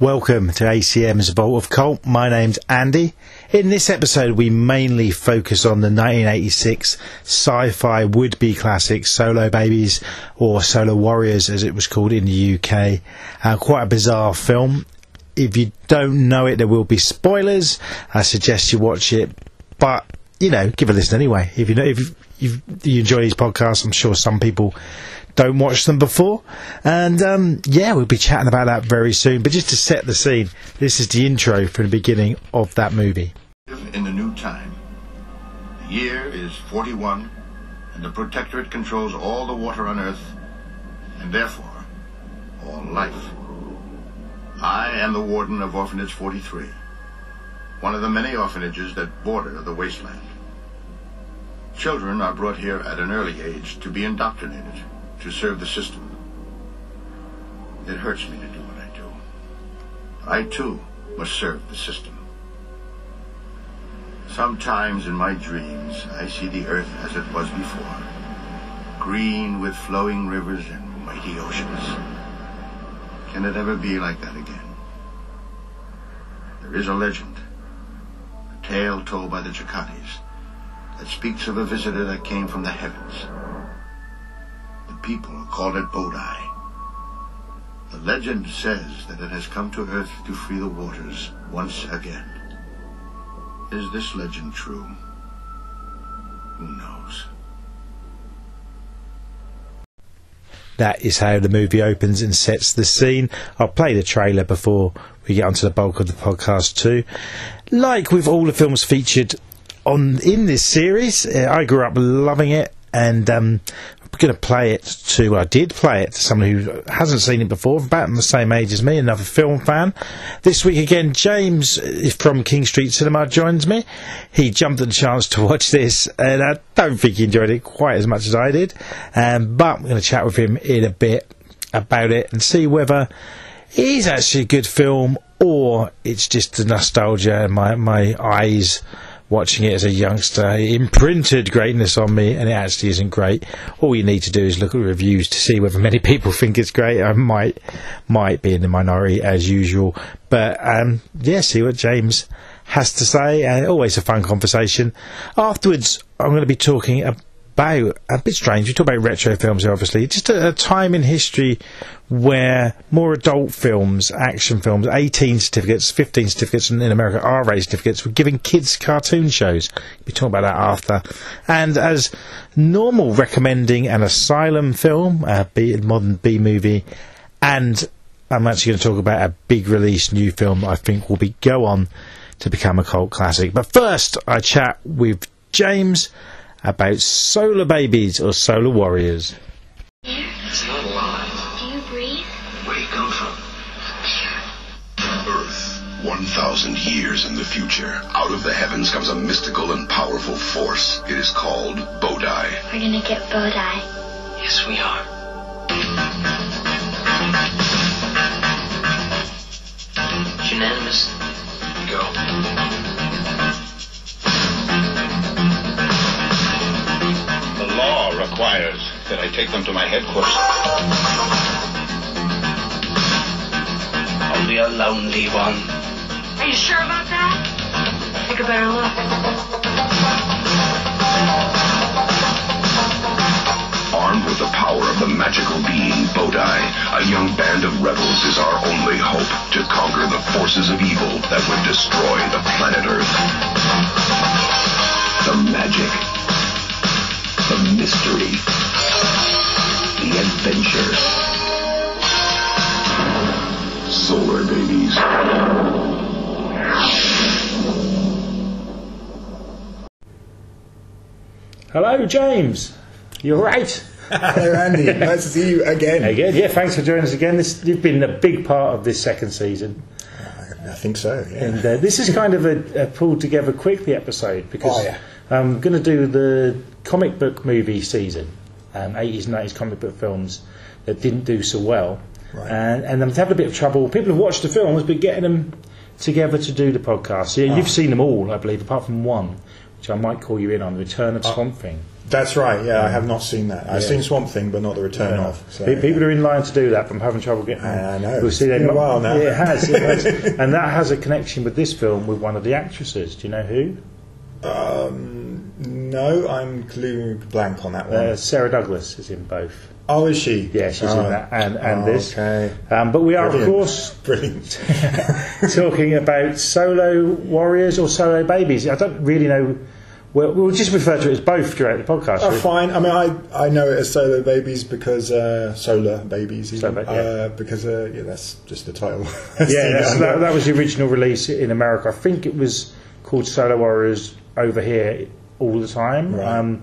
Welcome to ACM's Vault of Cult. My name's Andy. In this episode, we mainly focus on the 1986 sci-fi would-be classic Solo Babies, or Solo Warriors as it was called in the UK. Uh, quite a bizarre film. If you don't know it, there will be spoilers. I suggest you watch it, but you know, give a listen anyway. If you know, if you, you enjoy these podcasts, I'm sure some people don't watch them before. And um, yeah, we'll be chatting about that very soon. But just to set the scene, this is the intro from the beginning of that movie. In the new time, the year is 41, and the Protectorate controls all the water on Earth, and therefore all life. I am the warden of Orphanage 43, one of the many orphanages that border the wasteland. Children are brought here at an early age to be indoctrinated, to serve the system. It hurts me to do what I do. I, too, must serve the system. Sometimes in my dreams, I see the earth as it was before, green with flowing rivers and mighty oceans. Can it ever be like that again? There is a legend, a tale told by the Jacatis, that speaks of a visitor that came from the heavens. People called it Bodai. The legend says that it has come to Earth to free the waters once again. Is this legend true? Who knows? That is how the movie opens and sets the scene. I'll play the trailer before we get onto the bulk of the podcast too. Like with all the films featured on in this series, uh, I grew up loving it, and um, going to play it to. I did play it to someone who hasn't seen it before, about the same age as me, another film fan. This week again, James uh, from King Street Cinema joins me. He jumped at the chance to watch this, and I don't think he enjoyed it quite as much as I did. Um, but I'm going to chat with him in a bit about it and see whether it is actually a good film or it's just the nostalgia and my my eyes watching it as a youngster. It imprinted greatness on me and it actually isn't great. All you need to do is look at reviews to see whether many people think it's great. I might might be in the minority as usual. But um, yeah see what james has to say. And always a fun conversation. Afterwards i'm going to be talking about a bit strange. We talk about retro films, obviously. Just a, a, time in history where more adult films, action films, 18 certificates, 15 certificates, and in America, R-rated certificates, were giving kids cartoon shows. We talk about that after. And as normal, recommending an asylum film, a B, modern B movie, and I'm actually going to talk about a big release new film I think will be go on to become a cult classic. But first, I chat with James about solar babies or solar warriors. It's not alive. Do you breathe? Where do you come from? Earth, 1,000 years in the future. Out of the heavens comes a mystical and powerful force. It is called Bodai. We're gonna get Bodai. Yes, we are. Unanimous. Go. Law requires that I take them to my headquarters. Only a lonely one. Are you sure about that? Take a better look. Armed with the power of the magical being Bodai, a young band of rebels is our only hope to conquer the forces of evil that would destroy the planet Earth. The magic. The mystery. The adventure. Solar babies. Hello, James. You're right. Hello, Andy. nice to see you again. Again, yeah. Thanks for joining us again. This you've been a big part of this second season, I think so. Yeah. and uh, this is kind of a, a pulled together quickly episode because Oh, yeah. I'm going to do the comic book movie season, um, 80s and 90s comic book films that didn't do so well, Right. and, and I'm having a bit of trouble. People have watched the films, but getting them together to do the podcast. Yeah, Ah. you've seen them all, I believe, apart from one, which I might call you in on, The Return of Swamp Thing. That's right. Yeah, I have not seen that. I've seen Swamp Thing, but not the return of. So, Pe- People are in line to do that, but I'm having trouble getting. I know. We'll see It's been a while now. Yeah, it has, it has. and that has a connection with this film with one of the actresses. Do you know who? Um, no, I'm clue blank on that one. Uh, Sarah Douglas is in both. oh, is she? Yeah, she's Oh. in that and, and Oh, this. Okay. Um, but we are, Brilliant. of course, Brilliant. talking about solo warriors or solo babies. I don't really know. We'll, we'll just refer to it as both throughout the podcast. Oh, fine. I mean, I, I know it as Solo Babies because uh, Solar Babies, even, yeah. uh, because uh, yeah, that's just the title. yeah, that, that was the original release in America. I think it was called Solo Warriors over here all the time. Right. Um,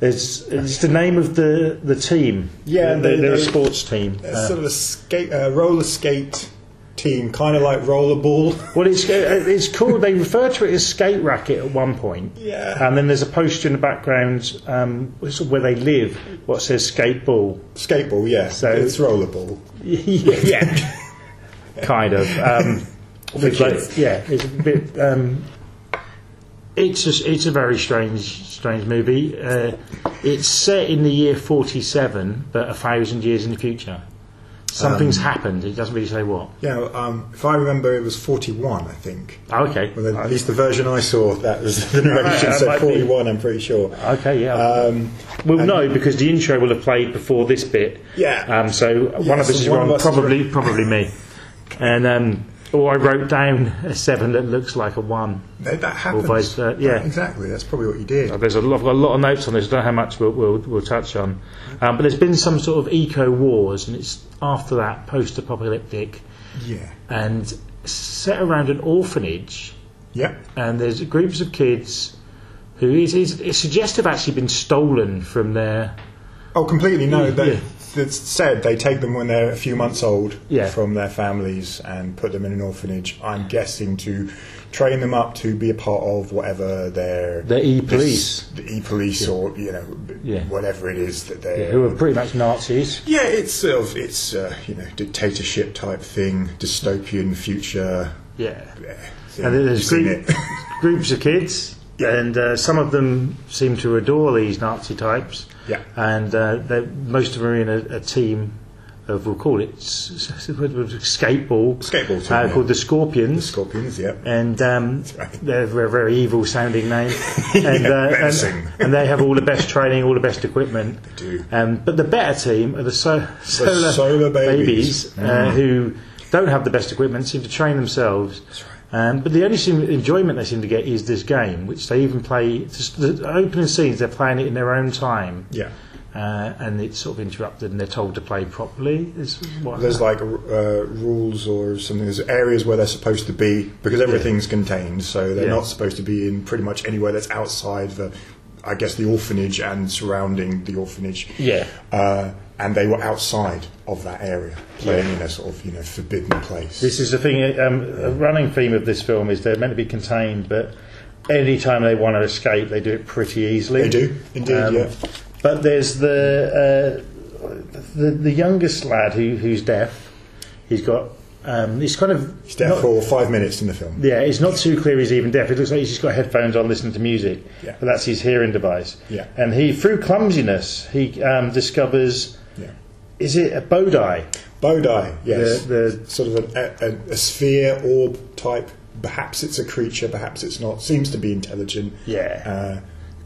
there's, it's the name of the, the team. Yeah, they're, they- they're a sports team. It's Uh, sort of a skate, uh, roller skate team, kind of like rollerball. well, it's uh, it's called. They refer to it as skate racket at one point. Yeah. And then there's a poster in the background um, where they live. What says skateball. Skateball, yeah. So- it's rollerball. yeah, kind of. Um, like- yeah, it's a bit. Um, it's a, it's a very strange strange movie. Uh, it's set in the year forty seven, but a thousand years in the future. Something's Um, happened. It doesn't really say what. Yeah, um, if I remember, it was 41, I think. Oh, okay. Well, at least the version I saw, that was the narration that said might be- 41, I'm pretty sure. Okay, yeah. Um, we'll know because the intro will have played before this bit. Yeah. Um, so one of us is wrong. probably, probably me. And um, or I wrote down a seven that looks like a one. that, that happens. vice versa, yeah. Exactly, that's probably what you did. Uh, There's a lot, I've got a lot of notes on this. I don't know how much we'll, we'll, we'll touch on. Um, but there's been some sort of eco wars, and it's after that post-apocalyptic, Yeah. and set around an orphanage. Yeah. And there's groups of kids who is, is it's suggestive actually been stolen from their Oh, completely. No, Yeah. It's said they take them when they're a few months old Yeah. from their families and put them in an orphanage. I'm guessing to train them up to be a part of whatever their The e-police. the e-police, or you know, Yeah. whatever it is that they who are pretty much Nazis. Yeah, it's sort of it's uh, you know dictatorship type thing, dystopian future. Yeah. Yeah, thing. And there's group, groups of kids, and uh, some of them seem to adore these Nazi types. Yeah. And uh, most of them are in a, a team of, we'll call it skateball, Skateball team, uh, yeah. called the Scorpions. Scorpions, yeah. and um, right. they're a very, evil sounding name, and, Yeah, uh, and, and they have all the best training, all the best equipment. They do. Um, but the better team are the so- solar, solar babies. Mm. uh, who don't have the best equipment, seem to train themselves. Um, but the only enjoyment they seem to get is this game, which they even play. The opening scenes, they're playing it in their own time, Yeah. uh, and it's sort of interrupted, and they're told to play properly. Is what There's like uh, rules or something. There's areas where they're supposed to be because everything's contained, so they're Yeah. not supposed to be in pretty much anywhere that's outside the, I guess, the orphanage and surrounding the orphanage. Yeah. Uh, and they were outside of that area, playing in a sort of you know forbidden place. This is the thing. Um, a running theme of this film is they're meant to be contained, but any time they want to escape, they do it pretty easily. They do, indeed, Um, yeah. But there's the uh, the the youngest lad who who's deaf. He's got um, he's kind of He's deaf not- for five minutes in the film. yeah, it's not too clear he's even deaf. It looks like he's just got headphones on listening to music. Yeah. But that's his hearing device. Yeah. And he, through clumsiness, he um, discovers. Is it a Bodai? Bodai, yes. The- the- sort of a, a, a sphere orb type. Perhaps it's a creature, perhaps it's not. Seems to be intelligent. Yeah.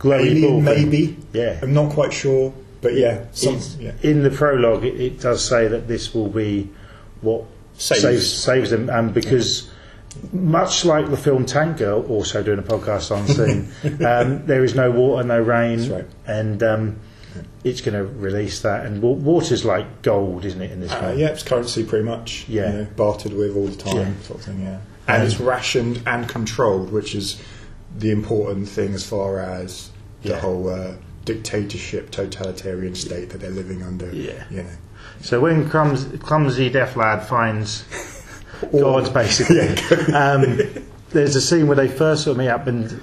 Uh, alien, maybe. Yeah. I'm not quite sure, but yeah, some, yeah. In the prologue, it, it does say that this will be what Saves. saves, saves them, and because much like the film Tank Girl, also doing a podcast on scene, um, there is no water, no rain, That's right. and um, it's going to release that. And wa- water's like gold, isn't it? In this Uh, yeah, it's currency pretty much. Yeah. You know, bartered with all the time, Yeah. sort of thing. Yeah, and Um, it's rationed and controlled, which is the important thing as far as the Yeah. whole uh, dictatorship, totalitarian state that they're living under. Yeah. You know. So when clums, clumsy deaf lad finds God, basically, um, there's a scene where they first sort of meet up, and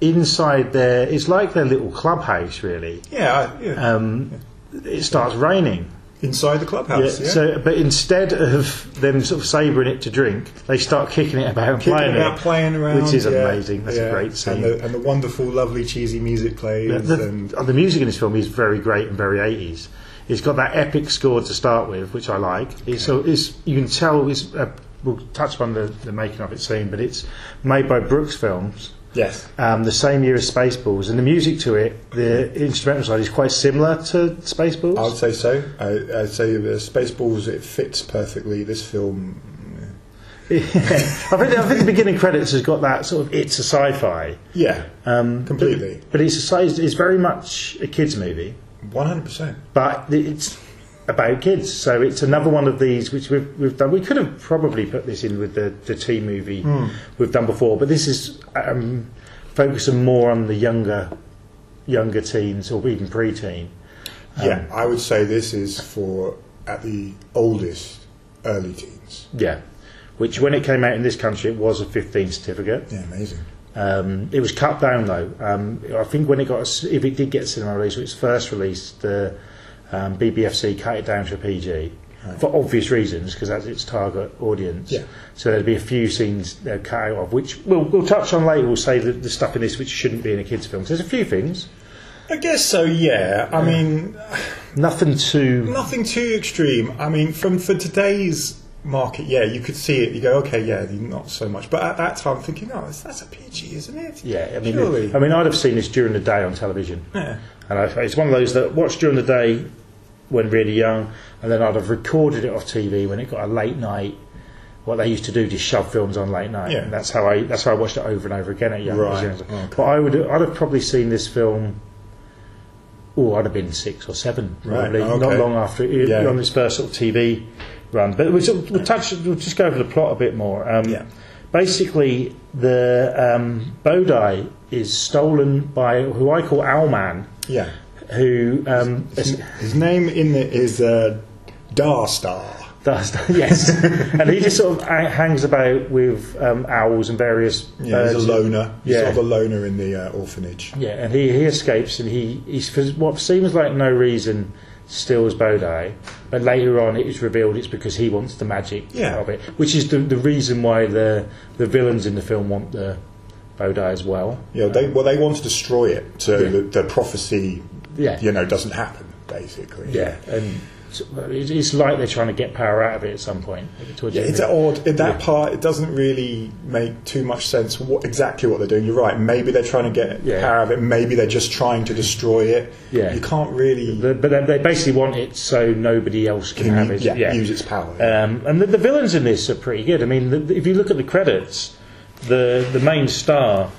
inside there, it's like their little clubhouse, really. Yeah. Yeah. Um, it starts raining, inside the clubhouse. Yeah. So, but instead of them sort of sabering it to drink, they start kicking it about and Kicking playing about it, playing around, which is yeah, amazing. That's yeah. a great scene. and the, and the wonderful, lovely, cheesy music plays. The, and oh, the music in this film is very great and very 80s. It's got that epic score to start with, which I like. It's, so it's, you can tell it's, uh, we'll touch upon the, the making of it soon, but it's made by Brooks Films, yes, um, the same year as Spaceballs, and the music to it, the instrumental side, is quite similar to Spaceballs. I would say so. I, I'd say the Spaceballs it fits perfectly. This film, I think I think the beginning credits has got that sort of it's a sci-fi, yeah, um, completely, but it's a size. It's very much a kids movie, one hundred percent. but it's about kids. So it's another one of these which we've, we've done. We could have probably put this in with the the teen movie we've done before, but this is um, focusing more on the younger younger teens or even pre-teen. Yeah, I would say this is for at the oldest early teens. Yeah, which when it came out in this country, it was a 15 certificate. Yeah, amazing. Um, it was cut down though. Um, I think when it got, if it did get cinema release, when it was first released, the um, BBFC cut it down to a PG for obvious reasons because that's its target audience. Yeah. So there'd be a few scenes they'd cut out of, which we'll, we'll touch on later. We'll say the, the stuff in this which shouldn't be in a kids' film. 'Cause there's a few things, I guess so. Yeah, I mean, nothing too. nothing too extreme. I mean, from for today's market, yeah, you could see it. You go, okay, yeah, not so much. But at that time, thinking, oh, that's- that's a PG, isn't it? Yeah, I mean, Surely. I mean, I'd have seen this during the day on television. Yeah. And I, it's one of those that watched during the day when really young, and then I'd have recorded it off TV when it got a late night. What they used to do, just shove films on late night. Yeah. And that's how I that's how I watched it over and over again at young. Right, oh, okay. But I would I'd have probably seen this film. Oh, I'd have been six or seven, Right, probably oh, okay. not long after it, Yeah. on this first sort of TV run. But we'll, we'll touch, we'll just go over the plot a bit more. Um, Yeah. Basically, the um, Bodai is stolen by who I call Owlman, Yeah. who um, His, his name in the is uh, Darstar. does yes, and he just sort of hangs about with um, owls and various Yeah, birds. he's a loner. He's Yeah. sort of a loner in the uh, orphanage. Yeah, and he, he escapes, and he he's for what seems like no reason steals Bodai, but later on it is revealed it's because he wants the magic Yeah. of it, which is the, the reason why the the villains in the film want the Bodai as well. Know, they um, well they want to destroy it so Yeah. that the prophecy, Yeah. you know, doesn't happen. Basically, Yeah, and it's like they're trying to get power out of it at some point. Yeah, it's odd. In that Yeah. part, it doesn't really make too much sense what exactly what they're doing. You're right. Maybe they're trying to get Yeah. power out of it. Maybe they're just trying to destroy it. Yeah. You can't really The- but they- basically want it so nobody else can, can have it. yeah, use its power. Um, and the, the villains in this are pretty good. I mean, the, if you look at the credits, the the main star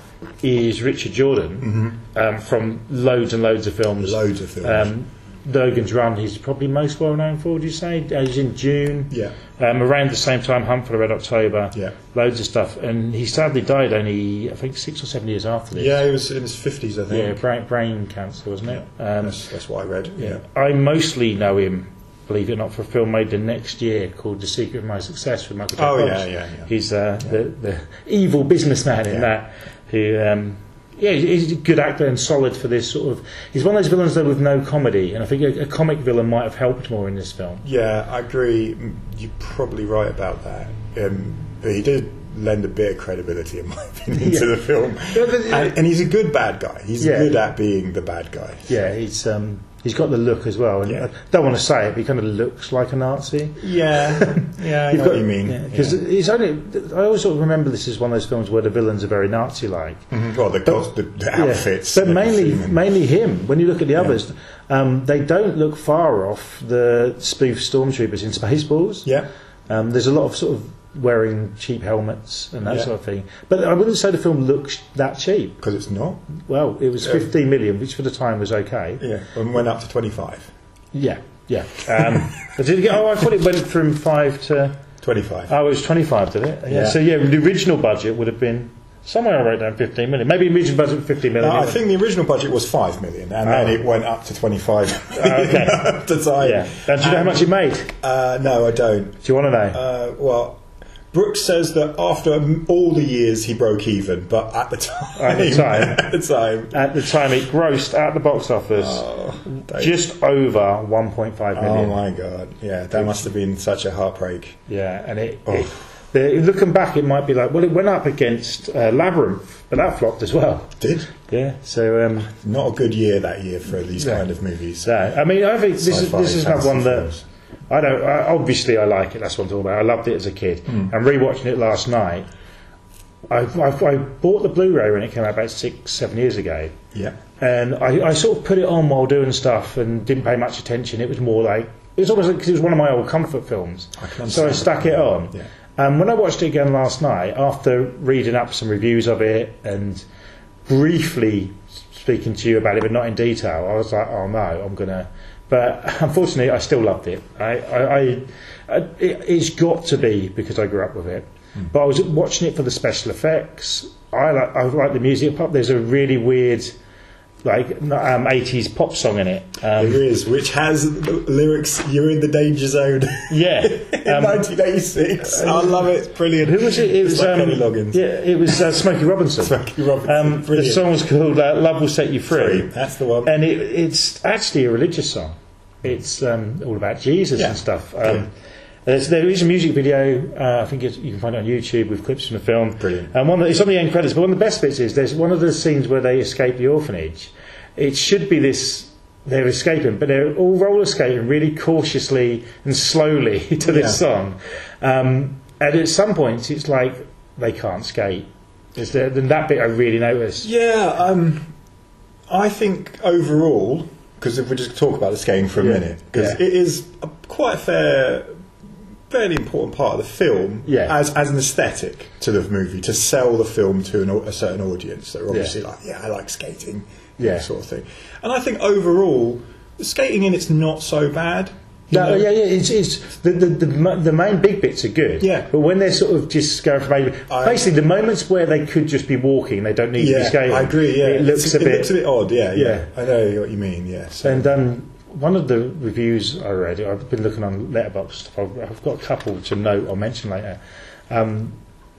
is Richard Jordan um, from loads and loads of films. Mm-hmm. Loads of films. Um, Logan's Run, he's probably most well known for. Would you say? Uh, He's in Dune. Yeah. Um, around the same time, Hunt for the Red October. Yeah. Loads of stuff, and he sadly died only I think six or seven years after this. yeah, he was in his fifties, I Yeah, think. brain, brain cancer, wasn't it? Um, that's, that's what I read. Yeah. I mostly know him, believe it or not, for a film made the next year called The Secret of My Success with Michael J. Oh, yeah, yeah, yeah. He's uh, the, the evil businessman in Yeah. that who. Um, yeah, he's a good actor and solid for this sort of. He's one of those villains though with no comedy, and I think a, a comic villain might have helped more in this film. Yeah, I agree. Mm, You're probably right about that. Um, but he did lend a bit of credibility, in my opinion, to the film. Yeah, but- and, and he's a good bad guy. He's Yeah. good at being the bad guy. Yeah, he's um, he's got the look as well, and Yeah. I don't want to say it, but he kind of looks like a Nazi. Yeah, yeah, I know what you mean. Because Yeah. it's only. I always sort of remember this as one of those films where the villains are very Nazi-like. Well, the, cos- the, the outfits. Yeah. But mainly, mainly him. When you look at the others, um, they don't look far off the spoof stormtroopers in Spaceballs. Yeah. Um, there's a lot of sort of wearing cheap helmets and that Yeah. sort of thing. But I wouldn't say the film looks that cheap. Because it's not. Well, it was 15 million, which for the time was okay. Yeah. And went up to 25. Yeah, yeah. Um, but did it get, oh, I thought it went from five to. 25. Oh, it was 25, did it? Yeah. Yeah. So yeah, the original budget would have been somewhere I wrote down 15 million. Maybe the original budget was 15 million. No, I think the original budget was 5 million, and then Oh. it went up to 25 okay. at the time. Yeah. And do you know how much it made? Uh, no, I don't. Do you want to know? Uh, well, Brooks says that after all the years he broke even, but at the time, At the time. at the time, At the time, it grossed at the box office Dave. just over 1.5 oh million. Oh my god, yeah, that must have been such a heartbreak. Yeah, and it, Oh. it the, looking back, it might be like, well, it went up against uh, Labyrinth, but that flopped as well. Did Yeah, so um, not a good year that year for these Yeah. kind of movies. so, I mean, I think this is this is not one that films. I don't. I, obviously, I like it. That's what I'm talking about. I loved it as a kid, Hmm. and rewatching it last night. I, I, I bought the Blu-ray when it came out about six, seven years ago, Yeah, and I, I sort of put it on while doing stuff and didn't pay much attention. It was more like it was almost like it was one of my old comfort films, I so I stuck it on. Yeah. And when I watched it again last night, after reading up some reviews of it and briefly speaking to you about it, but not in detail, I was like, oh no, I'm gonna. But unfortunately, I still loved it. I, I, I, I it, it's got to be because I grew up with it. Hmm. But I was watching it for the special effects. I like, I like the music pop. There's a really weird, like um, 80s pop song in it. Um, there is, which has the lyrics. You're in the danger zone. yeah, in um, 1986. I love it. It's brilliant. Who was it? It was like um, Kenny Loggins. Yeah, it was uh, Smokey Robinson. Smokey Robinson, Um, the song was called uh, "Love Will Set You Free," That's the one. and it, it's actually a religious song. It's um, all about Jesus Yeah. and stuff. Yeah. There's, there is a music video. Uh, I think you can find it on YouTube with clips from the film. Brilliant. And one that, it's on the end credits. But one of the best bits is there's one of the scenes where they escape the orphanage. It should be this. They're escaping, but they're all roller skating really cautiously and slowly to this Yeah. song. Um, and at some points, it's like they can't skate. Is there, then that bit I really noticed. Yeah, um, I think overall, because if we just talk about the skating for a Yeah. minute, because Yeah. it is a, quite a fair, fairly important part of the film Yeah. as as an aesthetic to the movie to sell the film to an, a certain audience that are obviously like, yeah, I like skating, Yeah. sort of thing. And I think overall, the skating in it's not so bad. No, yeah, yeah. It's, it's the, the the the main big bits are good. Yeah. But when they're sort of just going from I- basically the moments where they could just be walking, they don't need to be skating. I agree. Yeah, It looks It's- a it bit. looks a bit odd. Yeah, yeah, Yeah. I know what you mean. Yeah, so. And um, one of the reviews I read, I've been looking on Letterboxd. I've, I've got a couple to note. I'll mention later. Um,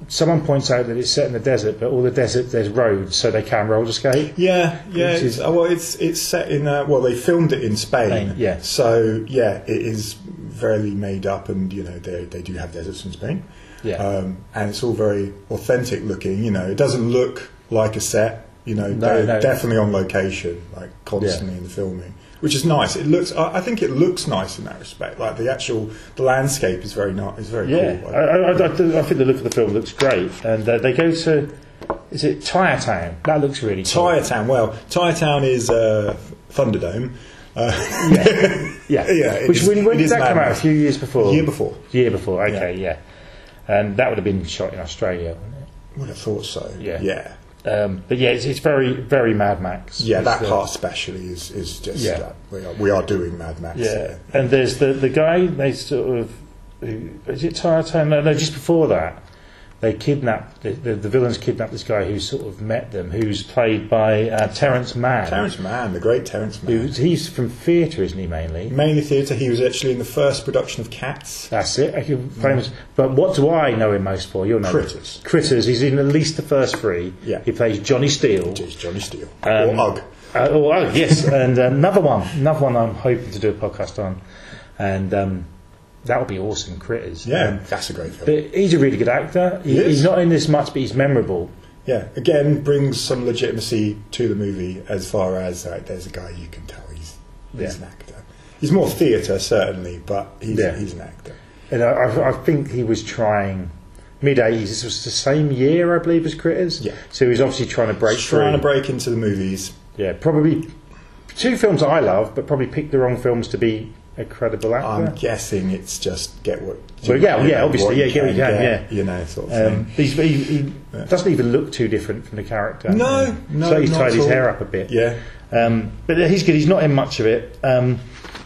someone points out that it's set in the desert, but all the desert there's roads, so they can roller skate. Yeah, yeah. Which It's, is- uh, well, it's it's set in. Uh, well, they filmed it in Spain. Spain, yeah. So yeah, it is very made up, and you know they they do have deserts in Spain. Yeah. Um, and it's all very authentic looking. You know, it doesn't look like a set. You know, No, they're no. definitely on location, like constantly in the filming, which is nice. It looks. I, I think it looks nice in that respect. Like the actual the landscape is very nice. Is very Yeah, cool. I, I, I, think the look of the film looks great, and uh, they go to is it Tyre Town? That looks really cool. Tyre Town. Well, Tyre Town is uh, Thunderdome. Uh, Yeah, Yeah, it Which is- when, when did that come out? A few years before. Year before. Year before. Okay, yeah. And that would have been shot in Australia. Wouldn't would have thought so. Yeah. Yeah. Um, but yeah, it's, it's very very Mad Max. Yeah, that the- part especially is, is just Yeah. that we are we are doing Mad Max. Yeah, and there's the the guy they sort of who, is it Town? No, no, just before that. They kidnapped the, the, the villains kidnapped this guy who's sort of met them, who's played by uh, Terrence Mann. Terrence Mann, the great Terrence Mann. Who's, he's from theatre, isn't he? Mainly. Mainly theatre. He was actually in the first production of Cats. That's it. Famous. But what do I know him most for? You'll know. Critters. Critters. He's in at least the first three. Yeah. He plays Johnny Steele. Which is Johnny Steele Um, or Ugg. Uh, oh, oh, yes, and uh, another one, another one I'm hoping to do a podcast on, and um, that would be awesome. Critters. Yeah, Um, that's a great film. but he's a really good actor. He, He is. he's not in this much, but he's memorable. Yeah, again brings some legitimacy to the movie as far as uh, there's a guy you can tell he's he's Yeah. an actor. He's more theatre certainly, but he's Yeah. he's an actor. And I, I, I think he was trying mid '80s. This was the same year, I believe, as Critters. Yeah. So he was obviously trying to break He's trying to break into the movies. Yeah, probably two films I love, but probably picked the wrong films to be a credible actor. I'm guessing it's just get what. Well, yeah, yeah, know, obviously, yeah, get what you can, yeah. You know, sort of Um, he, he doesn't even look too different from the character. No, no, So he's tied his all. hair up a bit. Yeah. Um, but he's good. He's not in much of it. Um,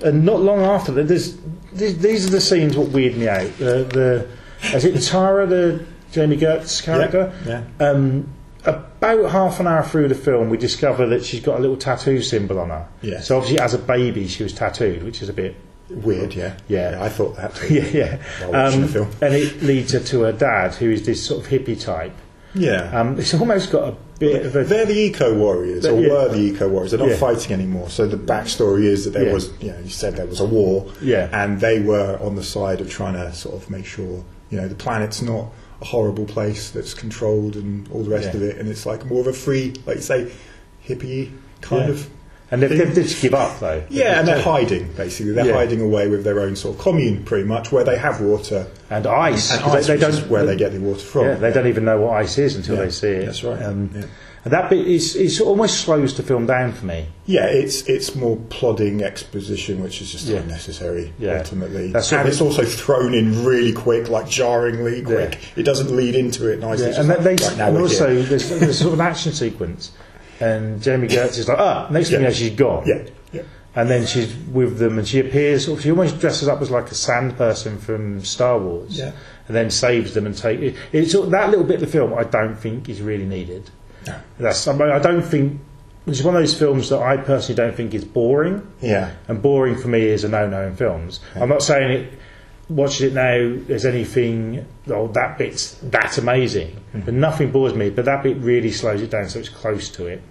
and not long after that, there's, these, these are the scenes what weird me out. The, the is it Tara, the Jami Gertz character? Yeah, Um, about half an hour through the film, we discover that she's got a little tattoo symbol on her. Yes. So obviously, as a baby, she was tattooed, which is a bit Weird, yeah. Yeah. I thought that too. yeah, yeah. Um, and it leads her to her dad, who is this sort of hippie type. Yeah. Um, it's almost got a bit of a They're the eco warriors, or Yeah. were the eco warriors. They're not Yeah. fighting anymore. So the backstory is that there Yeah. was, you know, you said there was a war, Yeah. and they were on the side of trying to sort of make sure, you know, the planet's not a horrible place that's controlled and all the rest Yeah. of it, and it's like more of a free, like you say, hippie kind Yeah. of. and they've, they've just give up though. Yeah, and they're hiding basically. They're Yeah. hiding away with their own sort of commune, pretty much, where they have water and ice. and ice, they, they don't where they get the water from. Yeah, they don't even know what ice is until they see it. that's right. Um. And that bit is, is almost slows the film down for me. Yeah, it's it's more plodding exposition, which is just Yeah. unnecessary Yeah. ultimately. That's and it's also thrown in really quick, like jarringly quick. It doesn't lead into it nicely. And like, they right, and also here. there's, there's sort of an action sequence, and Jami Gertz is like, ah, next thing Yeah. you know, she's gone. yeah, yeah, And then she's with them, and she appears. She almost dresses up as like a sand person from Star Wars, Yeah. and then saves them and take it. It's that little bit of the film. I don't think is really needed. No. That's I, I don't think it's one of those films that I personally don't think is boring. yeah. and boring for me is a no-no in films. I'm not saying it. Watching it now, there's anything. Oh, that bit's that amazing, but nothing bores me. But that bit really slows it down, so it's close to it.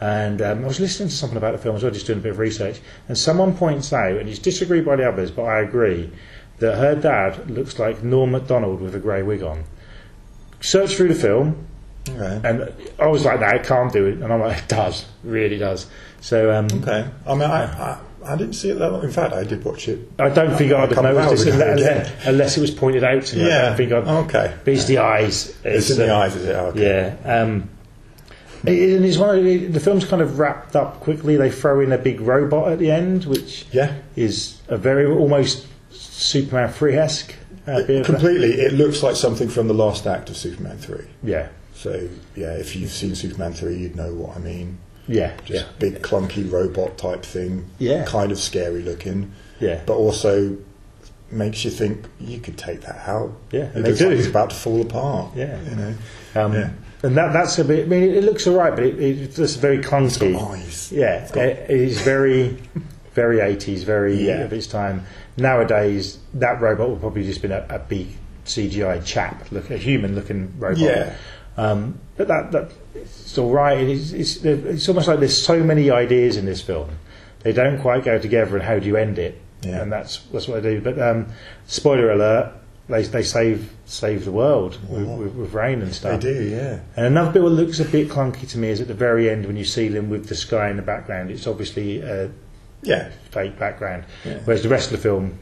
And um, I was listening to something about the film as well, just doing a bit of research, and someone points out, and it's disagreed by the others, but I agree that her dad looks like Norm Macdonald with a grey wig on. Search through the film, Okay. and I was like, "No, it can't do it," and I'm like, "It does, really does." So um, Okay. I mean, I, I I didn't see it that long. In fact, I did watch it. I don't think I'd have noticed it unless, unless it was pointed out to me. I Yeah. don't think I'd. Okay. But it's the eyes. It's in the uh, eyes, is it? Okay. Yeah. Um, it- and it's one of the, the film's kind of wrapped up quickly. They throw in a big robot at the end, which Yeah. is a very almost Superman 3 esque. Completely. It looks like something from the last act of Superman three. Yeah. So yeah, if you've seen Superman three, you'd know what I mean. Yeah. Just yeah. big clunky robot type thing. Yeah. Kind of scary looking. Yeah. But also makes you think you could take that out. Yeah, It and they looks like do. it's about to fall apart. Yeah. You know. Um, Yeah. And that, that's a bit. I mean, it, it looks all right, but it, it's just very clunky. got eyes. Yeah, It's got- it, it's very, very eighties, very Yeah. of its time. Nowadays, that robot would probably just been a, a big CGI chap, look a human-looking robot. Yeah. Um, but that, that it's all right. It's, it's, it's almost like there's so many ideas in this film. They don't quite go together, and how do you end it? Yeah. And that's that's what they do. But um, spoiler alert: they they save save the world with, with, with rain and stuff. They do, yeah. And another bit that looks a bit clunky to me is at the very end when you see them with the sky in the background. It's obviously a Yeah. fake background, Yeah. whereas the rest of the film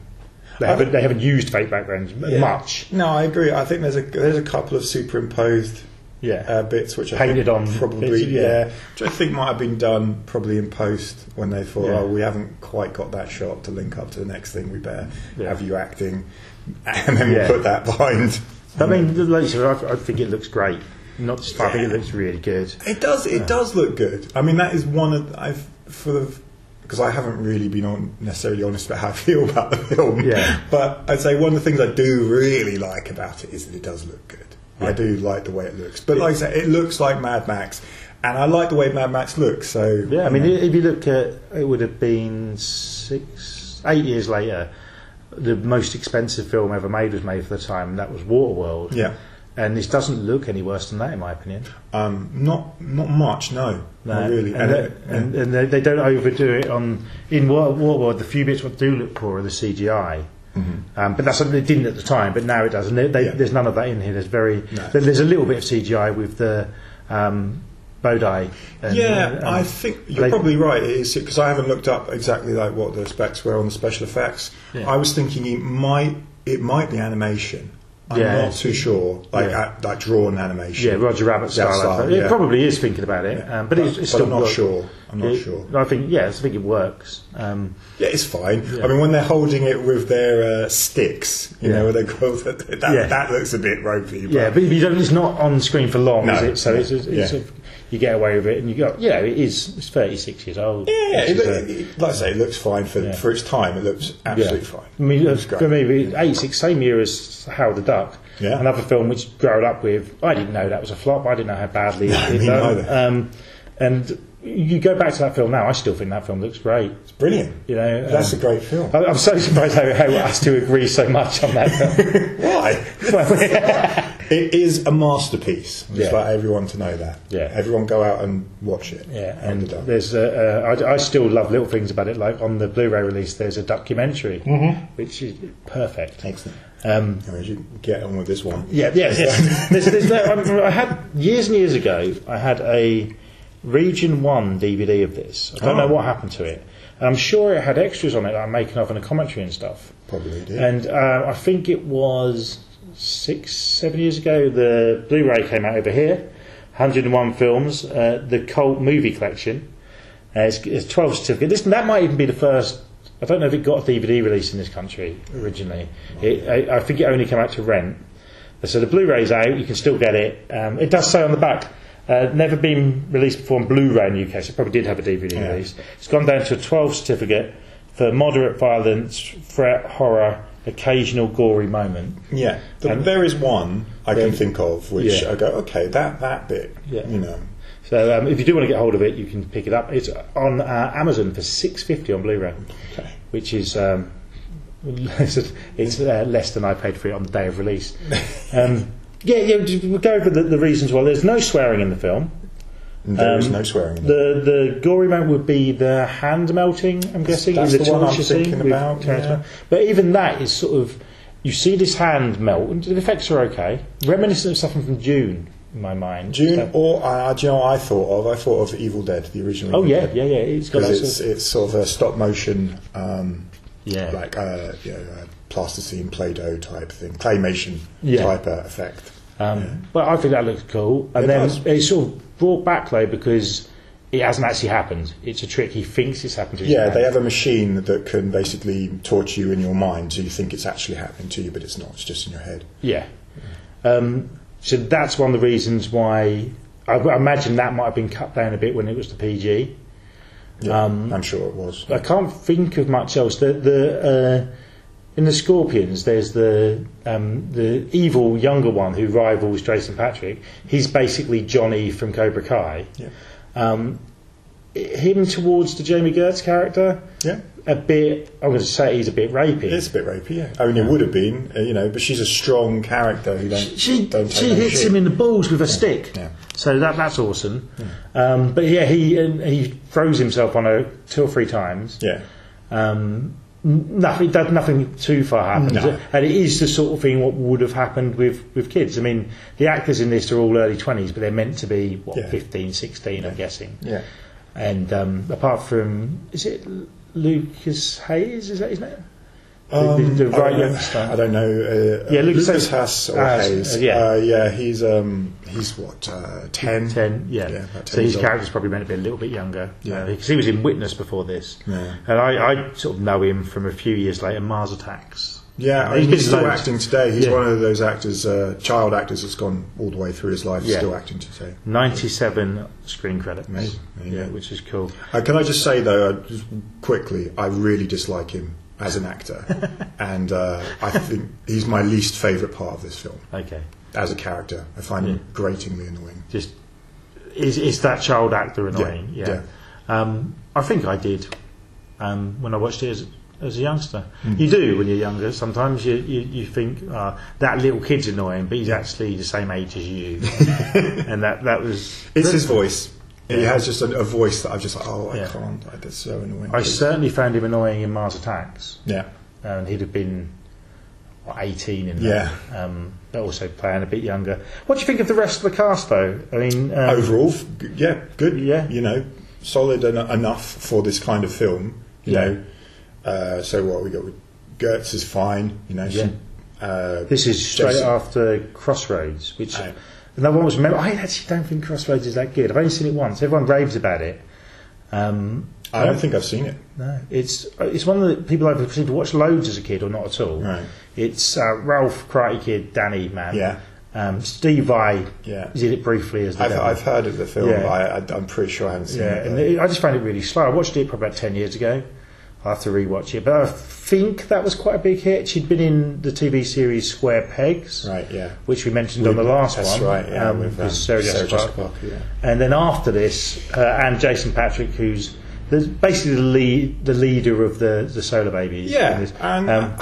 they haven't they haven't used fake backgrounds Yeah. much. No, I agree. I think there's a there's a couple of superimposed Yeah, uh, bits which I Painted think on probably bits, yeah. yeah. which I think might have been done probably in post when they thought, Yeah. oh, we haven't quite got that shot to link up to the next thing. We better have you acting, and then we'll put that behind. I mean, like said, I, I think it looks great. Not just, I think it looks really good. It does. It does look good. I mean, that is one of I've for the because I haven't really been on, necessarily honest about how I feel about the film. Yeah. But I'd say one of the things I do really like about it is that it does look good. I do like the way it looks. But like I said, it looks like Mad Max, and I like the way Mad Max looks. So Yeah, I mean, know. if you look at it, would have been six, eight years later. The most expensive film ever made was made for the time, and that was Waterworld. Yeah. And this doesn't look any worse than that, in my opinion. um, not not much. No, not really. and, it- and, and they, they don't overdo it on in War- Waterworld. The few bits what do look poor are the CGI. Um, but that's something they didn't at the time, but now it does. And they, they, Mm-hmm. Yeah. there's none of that in here. There's very No. there's a little bit of CGI with the um, Bodai. and, yeah, uh, I think you're probably right. It is because I haven't looked up exactly like what the specs were on the special effects. Yeah. I was thinking it might it might be animation. I'm Yeah. not too sure, like Yeah. uh, like drawn animation. Yeah, Roger Rabbit That style. style, it yeah. probably is thinking about it, um, but, it's, But- it's but still I'm not work- sure. I'm not it- sure. I think yes, I think it works. Um, Yeah, it's fine. I mean, when they're holding it with their uh, sticks, you know, where they go, that, that, that looks a bit ropey. yeah, but you don't, it's not on screen for long, No, is it? So it's, it's, it's a, you get away with it, and you go, yeah, it is. It's 36 years old. yeah, it, it- like I say, it looks fine for Yeah. for its time. It looks absolutely yeah. fine. I mean, Looks great. for me, 86, same year as Howard the Duck. Yeah. Another film which growing up with, I didn't know that was a flop. I didn't know how badly No, it done. Um, and you go back to that film now. I still think that film looks great. It's brilliant. You know, That's um, a great film. I- I'm so surprised how, how us two agree so much on that film. Why? Well, It is a masterpiece. I just Yeah. like everyone to know that. Yeah. Everyone go out and watch it. Yeah, and there's a, uh, I, I still love little things about it. Like on the Blu-ray release, there's a documentary, which is perfect. Excellent. Um, Anyways, you get on with this one. yeah, yeah. yeah. there's, there's no, I, I had years and years ago. I had a Region One DVD of this. I don't Oh. know what happened to it. And I'm sure it had extras on it that I'm making of and a commentary and stuff. Probably did. And uh, I think it was six, seven years ago, the Blu ray came out over here 101 films, uh, the Cult Movie Collection. Uh, it's, it's 12 certificate. This, that might even be the first. I don't know if it got a DVD release in this country originally. It, I, I think it only came out to rent. So the Blu-ray's out. You can still get it. Um, it does say on the back, uh, never been released before on Blu-ray in the UK. So it probably did have a DVD Yeah. release. It's gone down to a 12 certificate for moderate violence, threat, horror, occasional gory moment. Yeah, the, And- there is one I There- can think of which Yeah. I go, okay, that that bit, Yeah. you know, So um, if you do want to get hold of it, you can pick it up. It's on uh, Amazon for six fifty on Blu-ray, Okay. which is um, it's uh, less than I paid for it on the day of release. Um, yeah, yeah. We'll go over the, the reasons why. There's no swearing in the film. And there is Um, no swearing. In. The the gory moment would be the hand melting. I'm guessing that's in the the one I'm thinking about, yeah. Mann. But even that is sort of you see this hand melt, and the effects are okay, reminiscent of something from Dune in my mind. Dune, Uh, or uh, do you know what I thought of? I thought of Evil Dead, the original. oh Evil yeah, Dead. yeah, yeah. It's got Because it's sort of, it's sort of a stop motion, um, yeah. like uh, you know, uh, plasticine, Play-Doh type thing, claymation Yeah. type uh, effect. Um, But I think that looks cool. And It then does. it's sort of brought back though because it hasn't actually happened. It's a trick. He thinks it's happened to his Yeah, hand. they have a machine that can basically torture you in your mind, so you think it's actually happening to you, but it's not. It's just in your head. Yeah. Um, so that's one of the reasons why I, I imagine that might have been cut down a bit when it was the PG. Yeah, Um, I'm sure it was. I can't think of much else. The, the uh, in the Scorpions, there's the um, the evil younger one who rivals Jason Patric. He's basically Johnny from Cobra Kai. Yeah. Um, him towards the Jami Gertz character, Yeah. a bit. I'm going to say he's a bit rapey. It's a bit rapey, yeah. I mean, it would have been, uh, you know, but she's a strong character who don't. she don't take she no hits shit. him in the balls with a stick. yeah. So that that's awesome. Um, but yeah, he he throws himself on her two or three times. Yeah, Um, nothing, nothing too far happens, No. and it is the sort of thing what would have happened with, with kids. I mean, the actors in this are all early twenties, but they're meant to be what Yeah. 15, 16, I'm guessing. yeah. And um, apart from, is it Lucas Hayes? Is that his name? Um, the, the I right don't know- I don't know. Uh, Yeah, Lucas Lucas, Hayes- or Haas, Hayes. uh, yeah. uh, yeah. He's um, he's what uh, ten. Ten, yeah. Yeah, 10 so his old. character's probably meant to be a little bit younger. Yeah. because he was in Witness before this, Yeah. and I, I sort of know him from a few years later, Mars Attacks. Yeah, I He's mean, he's still loads. acting today. He's Yeah. one of those actors, uh, child actors, that's gone all the way through his life. Yeah. Still acting today. Ninety-seven screen credits, Amazing. Yeah, which is cool. Uh, can I just say though, uh, just quickly, I really dislike him as an actor, and uh, I think he's my least favourite part of this film Okay, as a character. I find him gratingly annoying. just is is that child actor annoying? Yeah, Um, I think I did um, when I watched it as, as a youngster. Hmm. You do when you're younger. Sometimes you you, you think uh, that little kid's annoying, but he's actually the same age as you, and that that was It's his voice. He Yeah. has just a, a voice that I've just like, oh, I Yeah. can't. I- That's so annoying. I certainly found him annoying in Mars Attacks, yeah, and he'd have been what, 18 in Yeah. that. Um, but also playing a bit younger. What do you think of the rest of the cast, though? I mean, um, overall, yeah, good. Yeah. you know, solid en- enough for this kind of film. You Yeah. know, uh, so what we got with Gertz is fine. You know, Yeah. uh, This is straight Jason- after Crossroads, which. Another one was. Remember, I actually don't think Crossroads is that good. I've only seen it once. Everyone raves about it. Um, I don't think I've seen it. no, it's it's one of the people I've seemed to watch loads as a kid, or not at all. Right. It's uh, Ralph Karate Kid, Danny Man. Yeah. Um, Steve Vai. Yeah. Did it briefly as the I've. I've heard of the film. Yeah. but I, I, I'm pretty sure I haven't seen Yeah, it. and though. it, I just found it really slow. I watched it probably about ten years ago. I'll have to rewatch it. But I think that was quite a big hit. She'd been in the TV series Square Pegs, Right, yeah. which we mentioned on the last That's one. right, yeah, um, with, um, Sarah Sarah Jessica. Parker, yeah. And then after this, uh, and Jason Patric, who's the, basically the lead, the leader of the the Solar Babies. Yeah, and Um,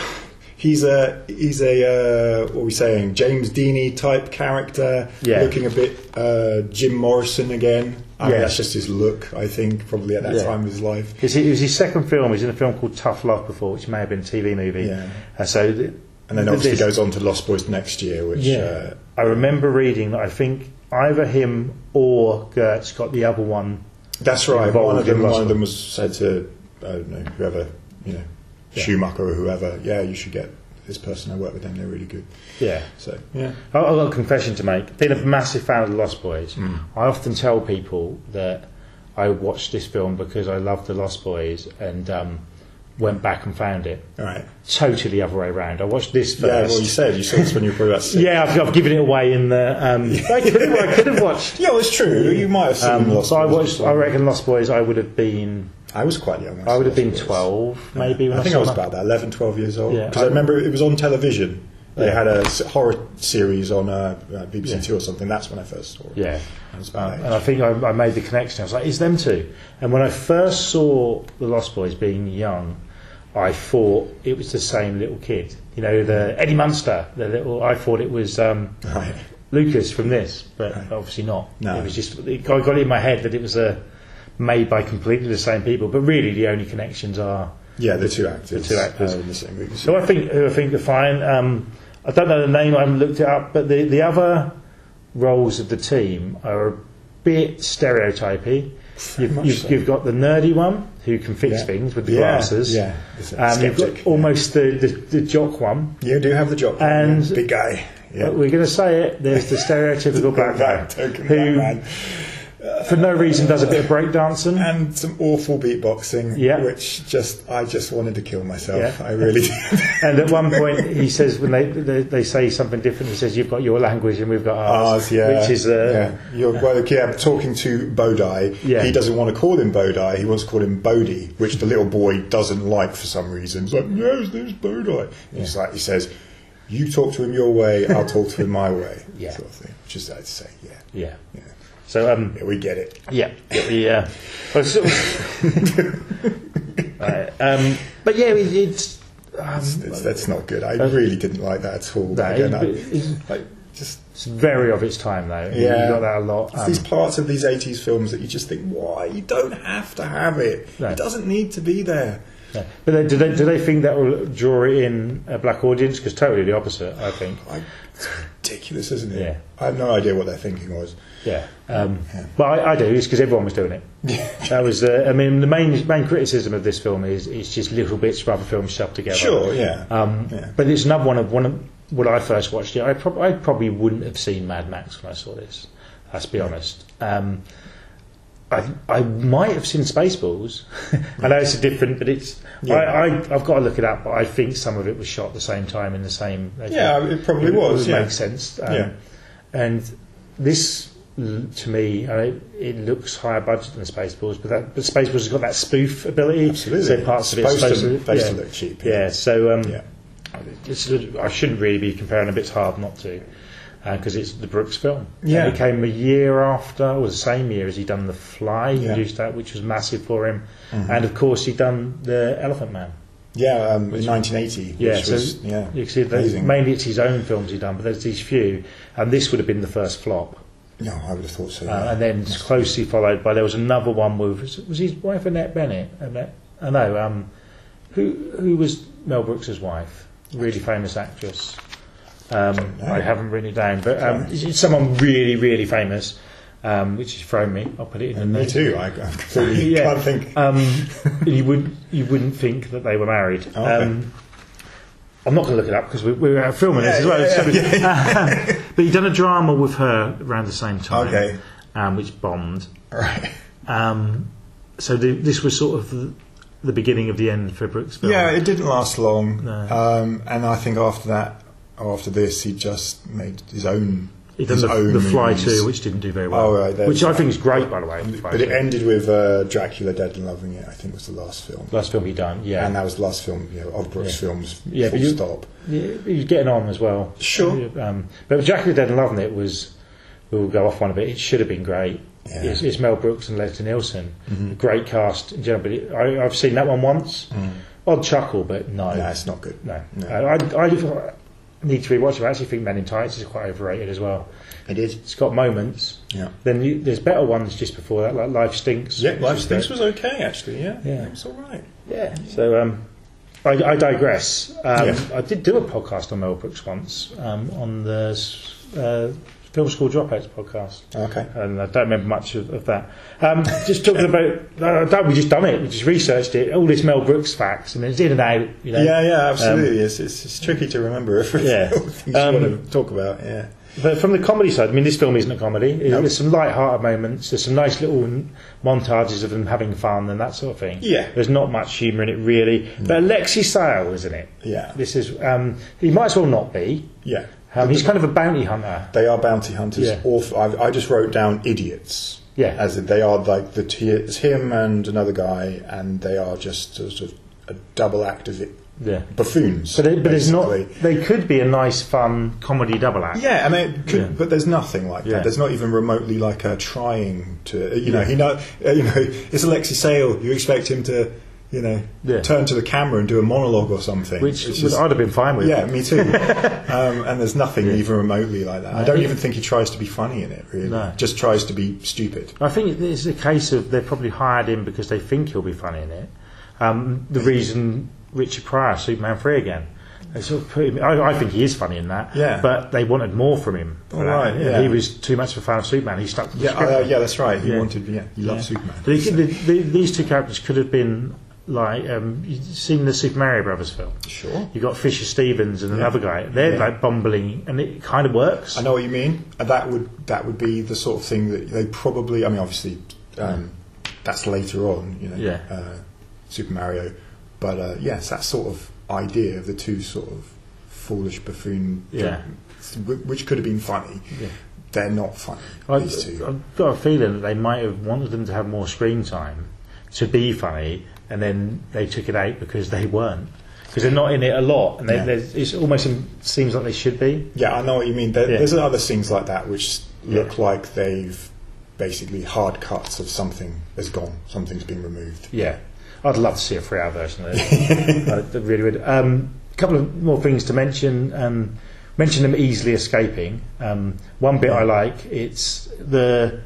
he's a he's a uh, what are we saying James Deany type character, Yeah. looking a bit uh, Jim Morrison again. I mean, Yeah. that's just his look. I think probably at that Yeah. time of his life. It's- It was his second film. He was in a film called Tough Love before, which may have been a TV movie. Yeah. Uh, so, th- And then obviously goes on to Lost Boys next year, which Yeah, uh, I remember reading that. I think either him or Gertz got the other one. that's right. One of them, one of them was said to I don't know whoever you know. Schumacher or whoever. Yeah, you should get this person. I work with them. They're really good. Yeah, So yeah, I've got a confession to make. Being a massive fan of the Lost Boys, Hmm. I often tell people that I watched this film because I loved the Lost Boys and um, went back and found it. all right. Totally the other way around. I watched this first. Yeah, well, you said you saw this when you were probably about six. Yeah, I've, I've given it away in the. Um, I, could have, I could have watched. Yeah, well, it's true. You might have seen Um, Lost so I watched. I reckon Lost Boys. I would have been. I was quite young. when I would have been Lost Boys. twelve, maybe. When I think I was that. about that, 11, 12 years old. Yeah. Because I remember it was on television. They Yeah. had a horror series on uh, uh, BBC Yeah. Two or something. That's when I first saw it. Yeah. I and I think I, I made the connection. I was like, it's them two. And when I first saw the Lost Boys being young, I thought it was the same little kid. You know, the Eddie Munster, the little. I thought it was um, Right. Lukas from this, but Right. obviously not. No. It was just it, I got it in my head that it was uh, made by completely the same people. But really, the only connections are. Yeah, the two actors. The two actors. in the same movie. So I think I think are fine. Um, I don't know the name. I haven't looked it up, but the the other roles of the team are a bit stereotypy. You've, you've, so. you've got the nerdy one who can fix Yeah. things with the Yeah, glasses. yeah. Um, you've got almost the, the, the jock one. you do have the job. And- big guy. Yeah. But we're going to say it. There's the stereotypical black Black token who, black man. For no reason, does a bit of breakdancing. And some awful beatboxing, Yeah. which just I just wanted to kill myself. Yeah. I really did. And at one point, he says when they, they they say something different, he says, "You've got your language and we've got ours," Ours, yeah. which is uh, yeah. You're, well, yeah, talking to Bodai, Yeah. he doesn't want to call him Bodai, he wants to call him Bodhi, which the little boy doesn't like for some reason. He's like, no, his name's Bodai. And He's like, he says, you talk to him your way, I'll talk to him my way, Yeah. sort of thing. Which is, I'd say, yeah, yeah. yeah, So um, yeah we get it. Yeah, yeah. Well, sort of- Right, um, but yeah, it, it's. Um, It's, that's not good. I really didn't like that at all. no, Again, I- it's, it's- like, just it's very of its time, though. Yeah. you got that a lot. It's Um, these parts of these 80s films that you just think, why? You don't have to have it. No. It doesn't need to be there. yeah. But then, do they do they think that will draw in a black audience? Because totally the opposite, I think. I, it's ridiculous, isn't it? Yeah. I have no idea what their thinking was. Yeah, um, but I, I do. It's because everyone was doing it. That was. Uh, I mean, the main main criticism of this film is it's just little bits from other films shoved together. Sure, yeah. Um, Yeah. But it's another one of one of when I first watched it. I, prob- I probably wouldn't have seen Mad Max when I saw this. Let's be honest. Um, I, I might have seen Spaceballs. I know it's a different, but it's. Yeah. I, I, I've got to look it up, but I think some of it was shot at the same time in the same. Yeah, it probably was, It yeah. makes sense. Um, Yeah. And this, l- to me, I mean, it looks higher budget than Spaceballs, but that, but Spaceballs has got that spoof ability. Absolutely. So parts of it's Supposed to- supposed to, yeah. look cheap, Yeah. yeah. So um, Yeah. it's, I shouldn't really be comparing them. It's hard not to. Because it's the Brooks film. Yeah. And it came a year after, or the same year as he'd done The Fly. He Yeah. produced that, which was massive for him. Mm-hmm. And of course, he'd done The Elephant Man. Yeah, um, in 1980. Yeah, which so was, yeah, you can see mainly it's his own films he's done, but there's these few, and this would have been the first flop. No, I would have thought so. Uh, and then closely followed by there was another one with was, his wife Annette Bennett. Annette, I know. Um, who who was Mel Brooks' wife? Really famous actress. Um, know. I haven't written it down, but um, someone really really famous, um, which has thrown me. I'll put it in the And me notes. too. I, I completely Yeah. can't think. Um, you would you wouldn't think that they were married. Oh, okay. Um, I'm not going to look it up because we, we were filming this as Yeah, well. yeah, So- but he done a drama with her around the same time, Okay. um, which bombed. right. Um, so the, this was sort of the, the beginning of the end for Brooks. Film. Yeah, it didn't last long. No. Um, and I think after that, after this, he just made his own He his the, own the Fly movies. too, which didn't do very well. Oh, right, which I think is great, by the way. But it 2. ended with uh, Dracula Dead and Loving It. I think was the last film, last film he done, yeah. and that was the last film you know, of Brooks Yeah. films. Yeah, full but you- stop. Yeah, he's getting on as well. Sure. Um, but Dracula Dead and Loving It was, we'll go off one a bit, it should have been great. Yeah. Mm-hmm. It's, it's Mel Brooks and Leslie Nielsen. Great cast in general, but it, I, I've seen that one once. Odd chuckle, but no. Mm. No, it's not good. No. No. I, I, I need to rewatch it. I actually think Men in Tights is quite overrated as well. It is. It's got moments. Yeah. Then you, there's better ones just before that, like Life Stinks. Yeah, Life Stinks was okay actually. Yeah, Yeah. it was all right. Yeah. So um, I, I digress. Um, Yeah. I did do a podcast on Mel Brooks once um, on the uh, Film School Dropouts podcast. Okay. And I don't remember much of, of that. Um, just talking about, uh, don't, we just done it, we just researched it, all this Mel Brooks facts, and it's in and out, you know. Yeah, yeah, Um, absolutely. it's, it's, it's tricky to remember everything. Yeah. Um, want to talk about. Yeah. But from the comedy side, I mean, this film isn't a comedy. There's- There's some light-hearted moments. There's some nice little montages of them having fun and that sort of thing. Yeah. There's not much humour in it really. But Alexei Sayle, isn't it? Yeah. This is. Um, he might as well not be. Yeah. Um, he's kind of a bounty hunter. They are bounty hunters. Yeah. Awful. I, I just wrote down idiots. Yeah. As in they are like the t- it's him and another guy, and they are just sort of a double act of it, Yeah. buffoons. But, it, but there's not. They could be a nice, fun comedy double act. Yeah, I mean, it could, Yeah. but there's nothing like Yeah. that. There's not even remotely like a trying to, you know, he know, you know, it's Alexei Sayle. You expect him to, you know, Yeah. turn to the camera and do a monologue or something, Which would, just- I'd have been fine with. yeah, me too. um, and there's nothing even remotely like that. I don't even think he tries to be funny in it. Really, No. just tries to be stupid. I think it's a case of they've probably hired him because they think he'll be funny in it. Um, the reason Richard Pryor, Superman 3 again, they sort of put him, I, I think he is funny in that, Yeah. but they wanted more from him. for Oh, right, yeah. He was too much of a fan of Superman. He stuck to the Yeah, uh, yeah, that's right. He Yeah. wanted, yeah, he loved Yeah. Superman. But he- the, the, these two characters could have been like um, you've seen the Super Mario Brothers film. Sure. You got Fisher Stevens and another guy. They're Yeah. like bumbling, and it kind of works. I know what you mean. Uh, That would that would be the sort of thing that they probably. I mean, obviously, um, that's later on. You know, Yeah. uh, Super Mario. But uh, yes, that sort of idea of the two sort of foolish buffoon, Yeah. wh- which could have been funny. Yeah. They're not funny. I, these two. I've got a feeling that they might have wanted them to have more screen time to be funny, and then they took it out because they weren't. Because they're not in it a lot, and they, Yeah. it almost seems like they should be. Yeah, I know what you mean. There, Yeah. There's other scenes like that which look Yeah. like they've basically hard cuts of something has gone, something's been removed. Yeah, I'd love to see a three-hour version of it. I really would. A um, couple of more things to mention. Um, mention them easily escaping. Um, one bit I like. It's the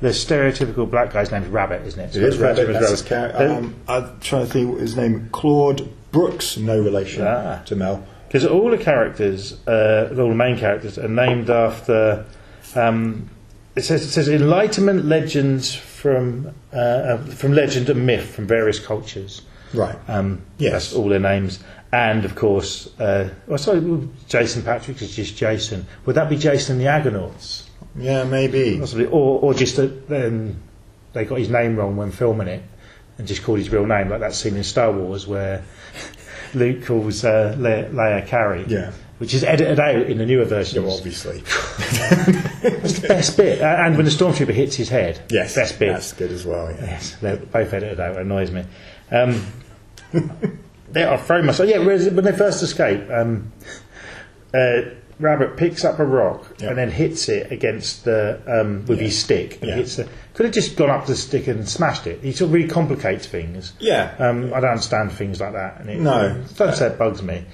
the stereotypical black guy's name's Rabbit, isn't it? It is Rabbit. Rabbit. That's his character. Um, I'm trying to think what his name. Claude Brooks, no relation Ah. to Mel. Because all the characters, uh, all the main characters, are named after. Um, it says it says enlightenment legends from uh, uh, from legend and myth from various cultures. Right. Um, Yes. that's all their names. And of course, uh, well, sorry, well, Jason Patric is just Jason. Would that be Jason and the Argonauts? Yeah, maybe. Possibly, or or just that um, they got his name wrong when filming it and just called his real name, like that scene in Star Wars where Luke calls uh, Le- Leia Carrie. Yeah. Which is edited out in the newer Yeah, versions. well, obviously. That's the best bit. Uh, and when the stormtrooper hits his head, Yes, best bit. That's good as well. Yeah. Yes, they're both edited out. It annoys me. Um, they are very much. Yeah, when they first escape, um, uh, Rabbit picks up a rock and then hits it against the um, with Yeah. his stick. And Yeah. hits the, could have just gone up to the stick and smashed it. He sort of really complicates things. Yeah. Um, I don't understand things like that. And it, No. don't say it bugs me,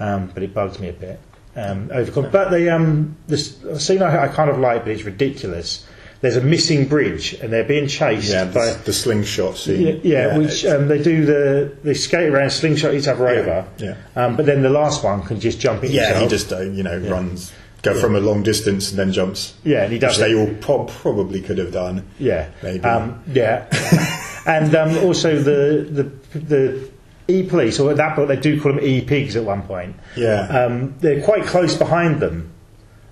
um, but it bugs me a bit. Um, overcom- but the um, the scene I, I kind of like, but it's ridiculous. There's a missing bridge, and they're being chased Yeah, by the, the slingshot scene. yeah, yeah, which um, they do the they skate around, slingshot each other over. yeah. Um, but then the last one can just jump in. yeah, he himself. just uh, you know runs, go from a long distance and then jumps. yeah, and he does. Which they all prob- probably could have done. Yeah, maybe. Um, yeah, and um, also the the the e police, or at that point they do call them e pigs at one point. Yeah. um, they're quite close behind them.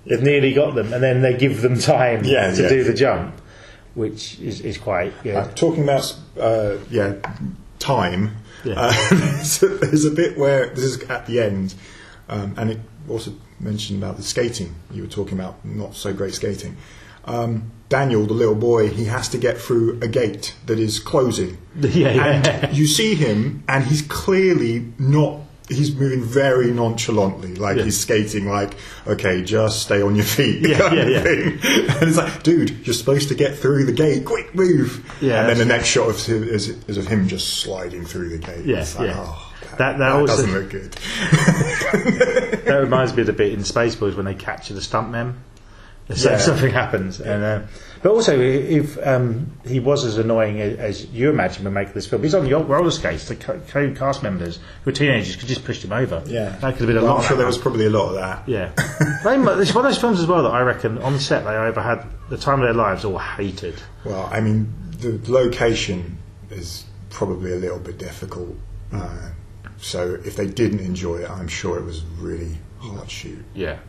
They've nearly got them, and then they give them time Yeah, to yeah. do the jump, which is, is quite yeah. Uh, talking about uh, yeah time. Yeah. Uh, so there's a bit where this is at the end, um, and it also mentioned about the skating. You were talking about not so great skating. Um, Daniel, the little boy, he has to get through a gate that is closing. Yeah, yeah. And you see him, and he's clearly not. He's moving very nonchalantly, like Yeah. he's skating, like okay, just stay on your feet. Yeah, kind yeah, of yeah. thing. And it's like, dude, you're supposed to get through the gate. Quick move. Yeah, And then the next shot of is, is of him just sliding through the gate. Yeah, It's like, yeah. oh, that, That- that that also- doesn't look good. that reminds me of the bit in Spaceballs when they capture the stuntmen. So Yeah. something happens, and uh, but also if um, he was as annoying a- as you imagine when making this film, he's on your roller skates. The co- co- cast members who were teenagers could just push him over. Yeah, that could have been a Well, lot. I'm sure there was probably a lot of that. Yeah, they, it's one of those films as well that I reckon on set they either had the time of their lives or hated. Well, I mean, the location is probably a little bit difficult. Uh, so if they didn't enjoy it, I'm sure it was really hard shoot. Yeah.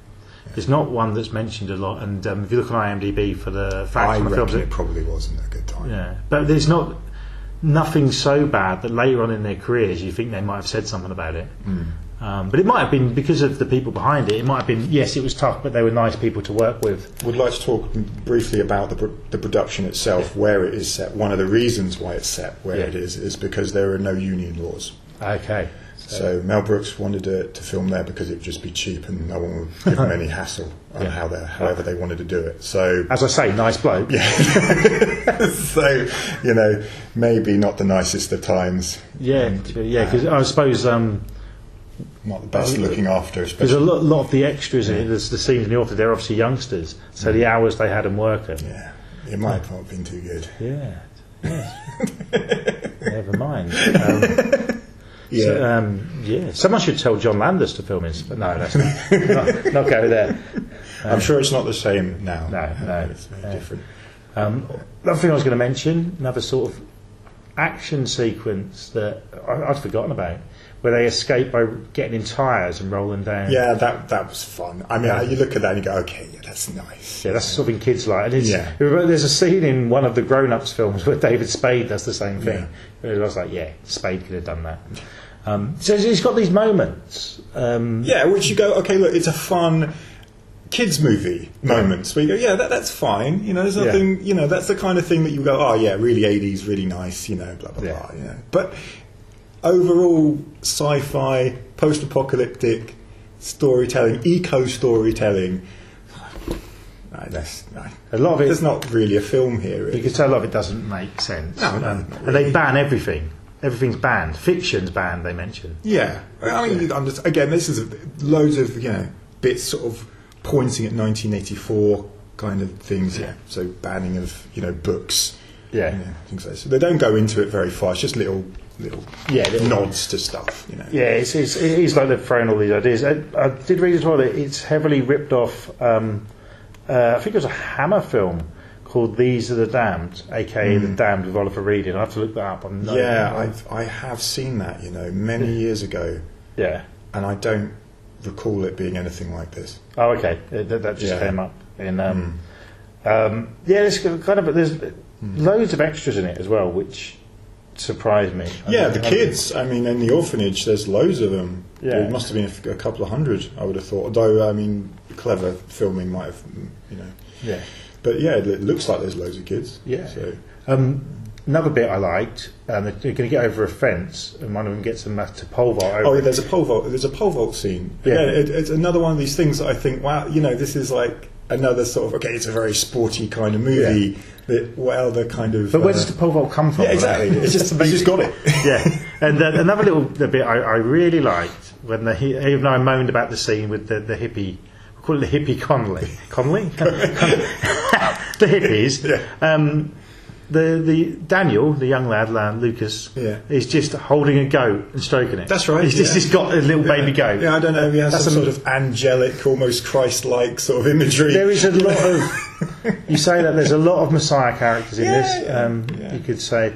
It's not one that's mentioned a lot, and um, if you look on IMDb for the facts I on the films, it- probably wasn't a good time. Yeah, but there's not nothing so bad that later on in their careers you think they might have said something about it. Um, but it might have been because of the people behind it. It might have been yes, it was tough, but they were nice people to work with. Would like to talk briefly about the, the production itself, where it is set. One of the reasons why it's set where Yeah. it is is because there are no union laws. Okay, So Mel Brooks wanted to, to film there because it'd just be cheap and no one would give him any hassle on Yeah. how they however they wanted to do it. So as I say, nice bloke. Yeah. so you know maybe not the nicest of times, yeah, yeah. Because I suppose um, not the best looking after, there's a lot, lot of the extras in it. There's the scenes in the author. They're obviously youngsters, so the hours they had them working. Yeah, it might not have been too good. Yeah. yes. Never mind. Um, Yeah, So, um, yeah, someone should tell John Landis to film his. But no, that's not, not go there. I'm sure it's not the same now. No, no. it's Yeah. different. Um, another thing I was going to mention, another sort of action sequence that I, I'd forgotten about, where they escape by getting in tyres and rolling down. Yeah, that that was fun. I mean, Yeah. you look at that and you go, okay, yeah, that's nice. Yeah, that's something kids like. And it's, Yeah. There's a scene in one of the grown-ups films where David Spade does the same thing. Yeah. I was like, yeah, Spade could have done that. Um, so he's got these moments. Um, Yeah, which you go, okay, look, it's a fun kids movie moments where you go, yeah, that, that's fine. You know, there's Yeah. you know, that's the kind of thing that you go, oh yeah, really 80s, really nice, you know, blah blah Yeah. blah. You know, but overall, sci-fi, post-apocalyptic storytelling, eco storytelling. No, that's, no. A lot of it- There's not really a film here. You Really. can tell a lot of it doesn't make sense. No, no, Um, and they ban everything. Everything's banned. Fiction's banned, they mention. Yeah, I mean, just, again, this is loads of you know bits sort of pointing at 1984 kind of things. Yeah, so banning of you know books. Yeah. you know, things like that. So they don't go into it very far. It's just little little Yeah, little- nods to stuff. You know. Yeah, it's, it's, it is like they've thrown all these ideas. I, I did read as well that it's heavily ripped off. Um, uh, I think it was a Hammer film called "These Are the Damned," aka "The Damned" with Oliver Reed. I have to look that up. I'm. Yeah, I've, I have seen that. You know, many years ago, yeah. and I don't recall it being anything like this. Oh, okay. That, that just Yeah. Came up. In, um, um, yeah, there's kind of there's loads of extras in it as well, which surprised me. I Yeah, the kids. I mean, in the orphanage, there's loads of them. Yeah. There must have been a f- a, couple of hundred. I would have thought. Although, I mean, clever filming might have, you know. Yeah. But yeah, it looks like there's loads of kids. Yeah. So Um, another bit I liked, um, they're going to get over a fence, and one of them gets them to pole vault over. Oh, yeah, there's a pole vault. There's a pole vault scene. Yeah. Yeah, it, it's another one of these things that I think, wow, you know, this is like another sort of okay, it's a very sporty kind of movie. That well, the kind of. but where uh, does the pole come from? Yeah, exactly. It's just you just got it. yeah, and uh, another little bit I, I really liked when the even though I moaned about the scene with the, the hippie, call it the hippie Connolly, Connolly, the hippies. Yeah. Um, the the Daniel, the young lad, lad Lukas, Yeah. is just holding a goat and stroking it. That's right, He's just he's got a little baby goat. Yeah, I don't know. He has That's some a- sort of angelic, almost Christ-like sort of imagery. There is a lot of. you say that there's a lot of Messiah characters in Yeah, this. yeah, Um, yeah. You could say.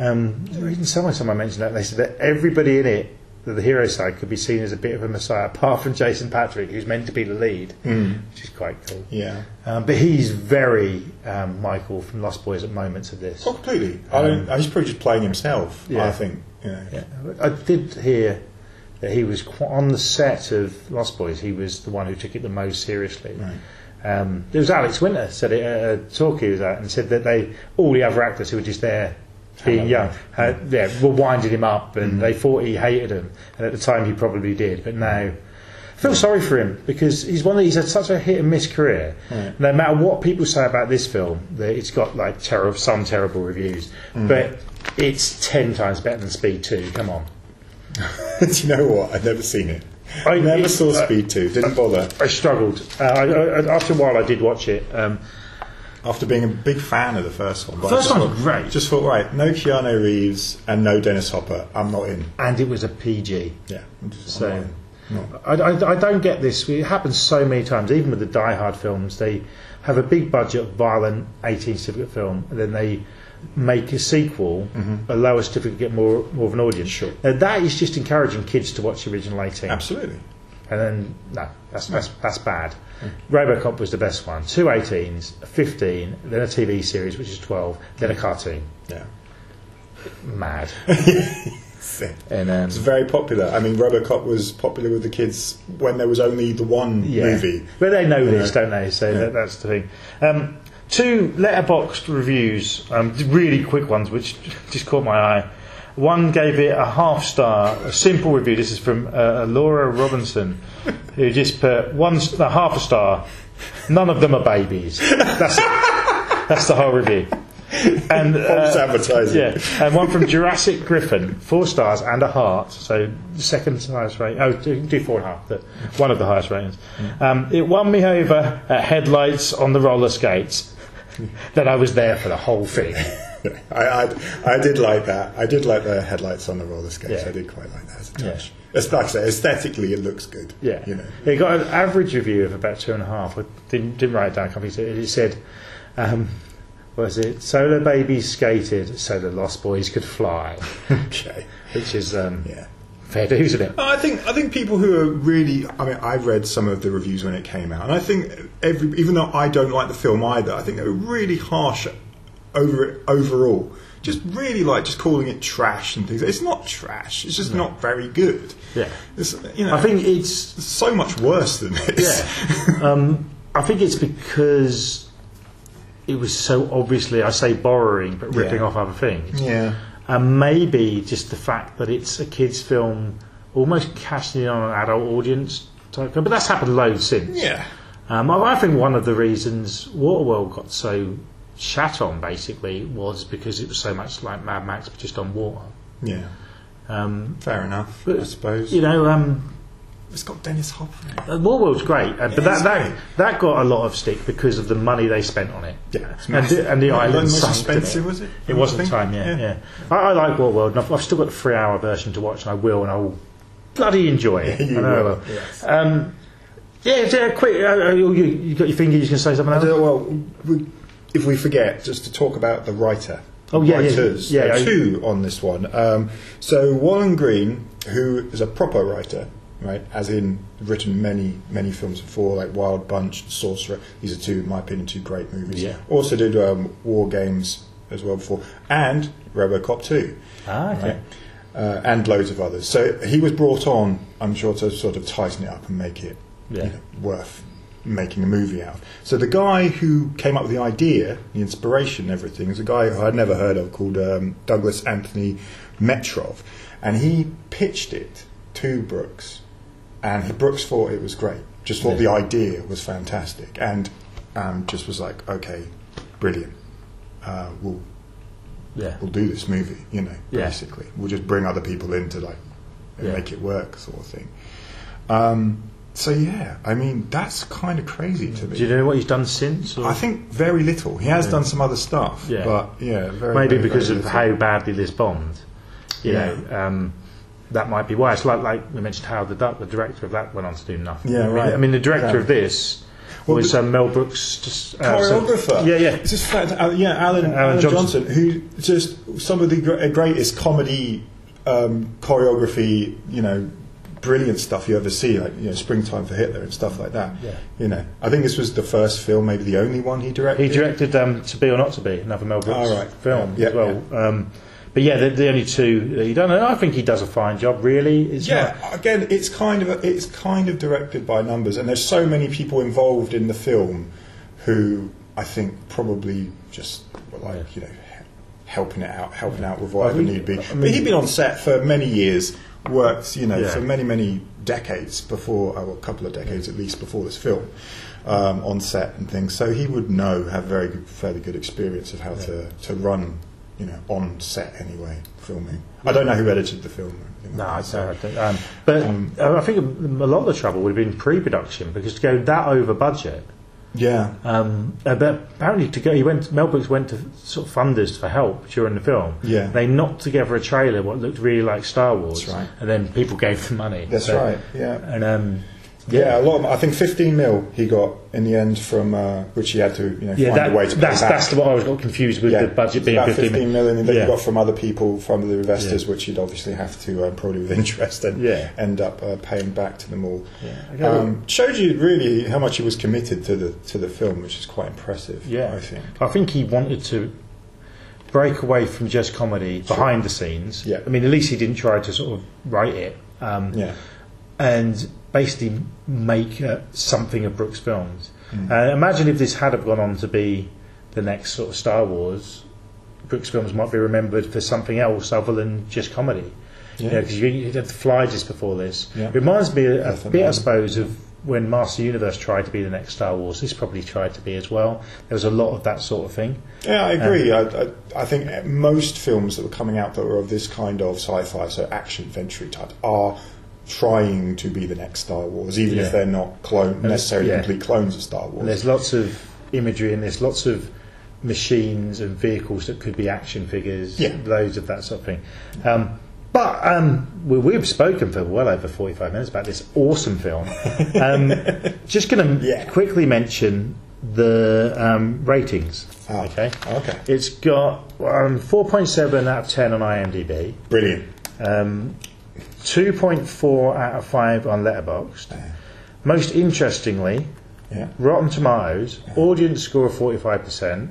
Um, even someone, someone mentioned that they said that everybody in it, that the hero side, could be seen as a bit of a Messiah, apart from Jason Patric, who's meant to be the lead, which is quite cool. Yeah. Um, but he's very um, Michael from Lost Boys at moments of this. Oh, completely. I don't, he's probably just playing himself. Yeah. I think. You know. Yeah. I did hear that he was qu- on the set of Lost Boys. He was the one who took it the most seriously. Um, there was Alex Winter said it at a talk he was at and said that they all the other actors who were just there being young, had, yeah, were winding him up and they thought he hated him, and at the time he probably did, but now. I feel sorry for him because he's one of these had such a hit and miss career. No matter what people say about this film, that it's got like ter- some terrible reviews, but it's ten times better than Speed Two. Come on, Do you know what? I've never seen it. I- I never saw uh, Speed 2, didn't bother. I struggled. Uh, I, I, after a while, I did watch it. Um, After being a big fan of the first one. But First just one's thought- great. Just thought, right, no Keanu Reeves and no Dennis Hopper. I'm not in. and it was a PG. Yeah. I'm just, So- I'm. No. I, I, I don't get this. It happens so many times, even with the Die Hard films. They have a big budget, violent 18 certificate film, and then they make a sequel, mm-hmm. a lower certificate, get more more of an audience. Sure. Now, that is just encouraging kids to watch the original 18. Absolutely. And then, no, that's, that's, that's bad. Robocop was the best one. Two 18s, a 15, then a TV series, which is 12, then a cartoon. Yeah. Mad. It's And um, very popular. I mean, Robocop was popular with the kids when there was only the one movie. But they know this, know. don't they? So Yeah. that, that's the thing. Um, two Letterboxd reviews, um, really quick ones, which just caught my eye. One gave it a half star, a simple review. This is from uh, Laura Robinson, who just put one a half a star. None of them are babies. That's it. That's the whole review. And False uh, advertising. yeah, and one from Jurassic Griffin, four stars and a heart. So the second highest rating. Oh, do, do four and a half. But one of the highest ratings. Um, it won me over at headlights on the roller skates. that I was there for the whole thing. I, I, I did like that. I did like the headlights on the roller skates. Yeah. I did quite like that as a Yeah. touch. Like I say, aesthetically, it looks good. Yeah, You know. it got an average review of about two and a half. I didn't, didn't write it down. Completely. It said, um, was it? Solar babies skated so the Lost Boys could fly," Okay. which is um, Yeah. fair dues, isn't it? I think I think people who are really I mean I read some of the reviews when it came out and I think every even though I don't like the film either I think they were really harsh over it overall just really like just calling it trash and things it's not trash it's just not very good Yeah. it's, you know I think it's so much worse than this Yeah. um, I think it's because it was so obviously, I say borrowing, but ripping Yeah. off other things. yeah And maybe just the fact that it's a kids' film, almost casting in on an adult audience type film. But that's happened loads since. yeah Um, I I think one of the reasons Waterworld got so shat on basically was because it was so much like Mad Max, but just on water. yeah Um, fair enough but I suppose You know, um, it's got Dennis Hopper in it. Uh, Waterworld's great, uh, but that, it's that great. that got a lot of stick because of the money they spent on it. Yeah, it's and the, and the Not island was most sunk, didn't expensive, was it? It was at the time, yeah, Yeah. yeah. I, I like Waterworld, and I've, I've still got the three-hour version to watch, and I will, and I will bloody enjoy it. You I know I will, will. yes. Um, yeah, yeah, quick. Uh, uh, you, you got your finger. You can say something I else. don't- well, we, if we forget, just to talk about the writer. Oh, yeah, yeah, writers. yeah, There are two on this one. Um, so Walon Green, who is a proper writer, right, as in written many many films before, like Wild Bunch, Sorcerer. These are two, in my opinion, two great movies. Yeah. Also did um, War Games as well before, and RoboCop two. Ah, okay. Right? Uh, and loads of others. So he was brought on, I'm sure, to sort of tighten it up and make it Yeah. you know, worth making a movie out. So the guy who came up with the idea, the inspiration, and everything, is a guy who I'd never heard of called um, Douglas Anthony Metrov, and he pitched it to Brooks, and Brooks thought it was great. Just thought the idea was fantastic, and um, just was like, okay, brilliant. Uh, we'll Yeah. we'll do this movie, you know, Yeah. basically. We'll just bring other people in to like Yeah. make it work, sort of thing. Um, so yeah, I mean that's kind of crazy to me. Do you know what he's done since? Or? I think very little. He has done some other stuff, Yeah. but yeah, very, maybe very, because very of how badly this bombed. You Yeah. know, um, that might be why. It's like like we mentioned how the Duck, the director of that, went on to do nothing. Yeah, I mean, right. I mean, the director Yeah. of this Well, was um, Mel Brooks, just uh, so- choreographer. yeah, yeah. It's just fact, uh, yeah, Alan, Alan, Johnson. Johnson. who just some of the gr- greatest comedy um, choreography, you know, brilliant stuff you ever see, like you know, Springtime for Hitler and stuff like that. Yeah. You know, I think this was the first film, maybe the only one he directed. He directed um, To Be or Not to Be, another Mel Brooks Oh, right. film Yeah, as well. Um, but yeah, the, the only two that he done, and I think he does a fine job. Really, it's Yeah, not- again, it's kind of it's kind of directed by numbers, and there's so many people involved in the film who I think probably just were like you know helping it out, helping out with whatever need be. I mean- but he'd been on set for many years, worked you know Yeah. for many many decades before, or a couple of decades at least before this film. Um, on set and things, so he would know, have very good, fairly good experience of how to, to run, you know, on set anyway, filming. I don't know who edited the film. No, like I so- don't. I don't um, but Um, I think a lot of the trouble would have been pre-production because to go that over budget. Yeah, Um, but apparently, to go, he went. Mel Brooks went to sort of funders for help during the film. Yeah. they knocked together a trailer what looked really like Star Wars. That's right. And then people gave them money. That's So- right, yeah. And um, Yeah, a lot. Of, I think 15 mil he got in the end from uh, which he had to you know yeah, find that, a way to pay that's back. that's what I was got confused with yeah, the budget being about 15 15 million that yeah. he got from other people, from the investors, which he'd obviously have to uh, probably with interest and Yeah. end up uh, paying back to them all. Okay. Um, showed you really how much he was committed to the to the film, which is quite impressive. Yeah, I think. I think he wanted to break away from just comedy behind the scenes. Yeah. I mean, at least he didn't try to sort of write it. Um, Yeah, and basically make uh, something of Brooks films. Mm. Uh, imagine if this had have gone on to be the next sort of Star Wars. Brooks films might be remembered for something else other than just comedy. Yeah. because you, you had the Fly just before this. Yeah. It reminds me a, a bit, I suppose, of when Master Universe tried to be the next Star Wars. This probably tried to be as well. There was a lot of that sort of thing. yeah, I agree. Um, I, I, I think most films that were coming out that were of this kind of sci-fi, so action adventure type, are trying to be the next Star Wars, even Yeah. if they're not clone, necessarily yeah. complete clones of Star Wars. And there's lots of imagery and there's lots of machines and vehicles that could be action figures, Yeah. loads of that sort of thing. Um, but um, we, we've spoken for well over 45 minutes about this awesome film. Um, just going to Yeah. quickly mention the um, ratings. Ah, okay. okay. It's got um, 4.7 out of 10 on IMDb, Brilliant. um, 2.4 out of 5 on Letterboxd. Most interestingly, Yeah. Rotten Tomatoes, audience score of 45%,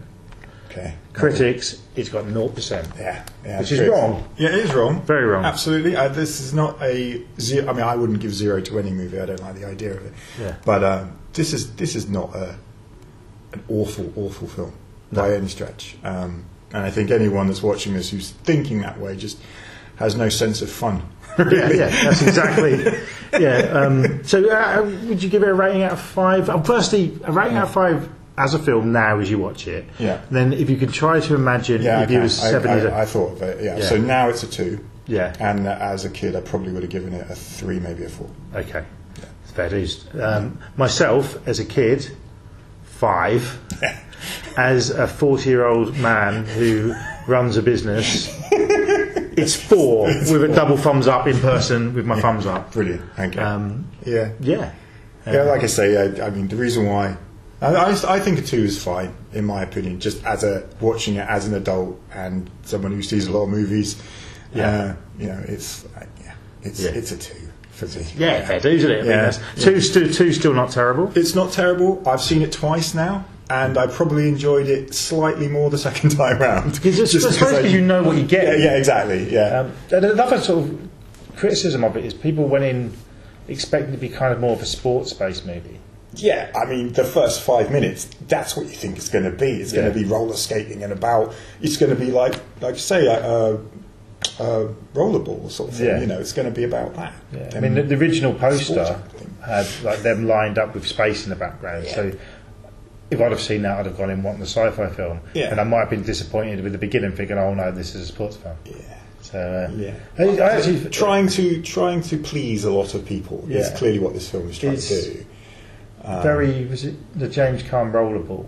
Okay. critics, it's got 0%. Yeah. yeah Which is wrong. Yeah, it is wrong. Very wrong. Absolutely. Uh, this is not a zero. I mean, I wouldn't give zero to any movie. I don't like the idea of it. Yeah. But um, this is this is not a an awful, awful film by any stretch. Um, and I think anyone that's watching this who's thinking that way just has no sense of fun. Yeah, yeah, that's exactly. yeah. Um, so, uh, would you give it a rating out of five? Um, firstly, a rating out of five as a film now as you watch it. Yeah. Then, if you can try to imagine Yeah, if I, you can. was I, seven years I, I thought of it. Yeah. Yeah. So now it's a two. Yeah. And uh, as a kid, I probably would have given it a three, maybe a four. Okay. It's fair dues. Um, myself, as a kid, five. As a 40 year old man who runs a business, it's four with a double thumbs up in person with my thumbs up. Brilliant. Thank you. Um, yeah. yeah. Yeah, like I say, I, I mean, the reason why I, I, I think a two is fine, in my opinion. Just as a watching it as an adult and someone who sees a lot of movies, Yeah. uh, you know, it's uh, yeah, it's Yeah. it's a two for me. Yeah, fair dues, isn't it? I mean, Yeah. that's, two, two, two still not terrible. It's not terrible. I've seen it twice now, and I probably enjoyed it slightly more the second time round. Because it's- I suppose I- because you know what you get. Yeah, yeah, exactly. Yeah. Um, another sort of criticism of it is people went in expecting to be kind of more of a sports based movie. Yeah, I mean, the first five minutes, that's what you think it's going to be. It's Yeah. going to be roller skating and about, it's going to be like, like you say, like a, a rollerball sort of thing. Yeah. You know, it's going to be about that. I mean, the, the original poster had like them lined up with space in the background. So if I'd have seen that, I'd have gone in wanting a sci-fi film, Yeah. and I might have been disappointed with the beginning, thinking, "Oh no, this is a sports film." Yeah. So uh, Yeah. I, I actually trying to trying to please a lot of people is clearly what this film is trying It's- to do. very was it the James Caan Rollerball?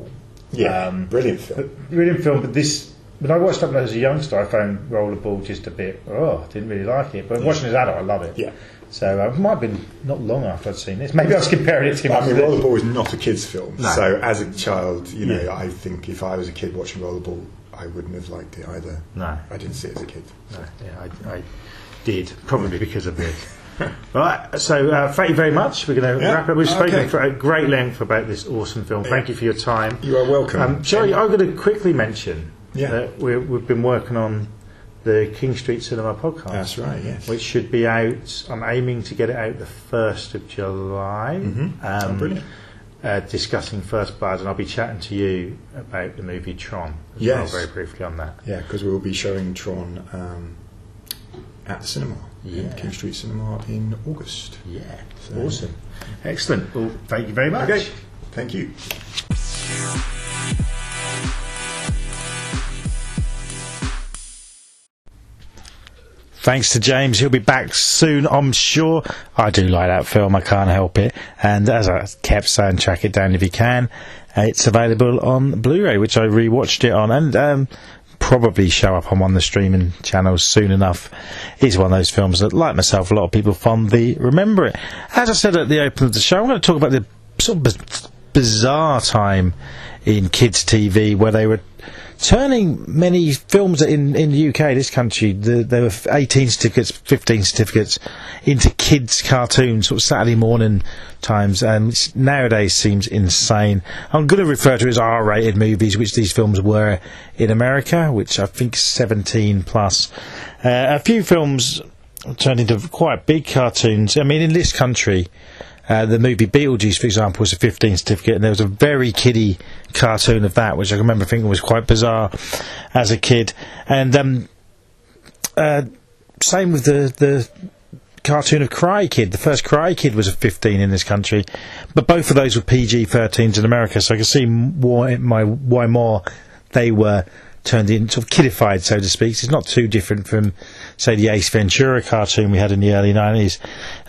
Yeah, Um, brilliant film. But brilliant film, but this when I watched it as a youngster, I found Rollerball just a bit. Oh, I didn't really like it. But watching it as an adult, I love it. Yeah. So uh, it might have been not long after I'd seen this. Maybe I was comparing it to. much. I mean. Rollerball is not a kids' film, No. so as a child, you know, Yeah. I think if I was a kid watching Rollerball, I wouldn't have liked it either. No. I didn't see it as a kid. No, yeah, I, I did probably because of this. right, so uh, thank you very much. We're going to Yeah, wrap up. We've spoken okay. for a great length about this awesome film. Thank you for your time. You are welcome. Um, Jerry, I'm going to quickly mention Yeah. that we're, we've been working on the King Street Cinema podcast. That's right, yes. Which should be out. I'm aiming to get it out the first of July. Mhm. Oh, brilliant. Uh, discussing First Blood, and I'll be chatting to you about the movie Tron. As Yes. well, very briefly on that. Yeah, because we'll be showing Tron um, at the cinema, in Yeah. King Street Cinema in August. Yeah, So- awesome, excellent. Well, thank you very much. Okay, thank you. Thanks to James, he'll be back soon, I'm sure. I do like that film, I can't help it. And as I kept saying, track it down if you can. It's available on Blu-ray, which I rewatched it on, and um, probably show up on one of the streaming channels soon enough. It's one of those films that, like myself, a lot of people fondly remember it. As I said at the open of the show, I'm going to talk about the sort of biz- bizarre time in kids' TV where they were turning many films in in the UK, this country, the, there were 18 certificates, 15 certificates into kids' cartoons, sort of Saturday morning times, and nowadays seems insane. I'm going to refer to as R-rated movies, which these films were in America, which I think is 17 plus. Uh, a few films turned into quite big cartoons. I mean, in this country. Uh, the movie Beetlejuice, for example, was a 15 certificate, and there was a very kiddie cartoon of that, which I remember thinking was quite bizarre as a kid. And um, uh, same with the the cartoon of Karate Kid. The first Karate Kid was a 15 in this country, but both of those were PG-13s in America. So I can see why my why more they were turned into sort of kidified, so to speak. It's not too different from, say, the Ace Ventura cartoon we had in the early 90s.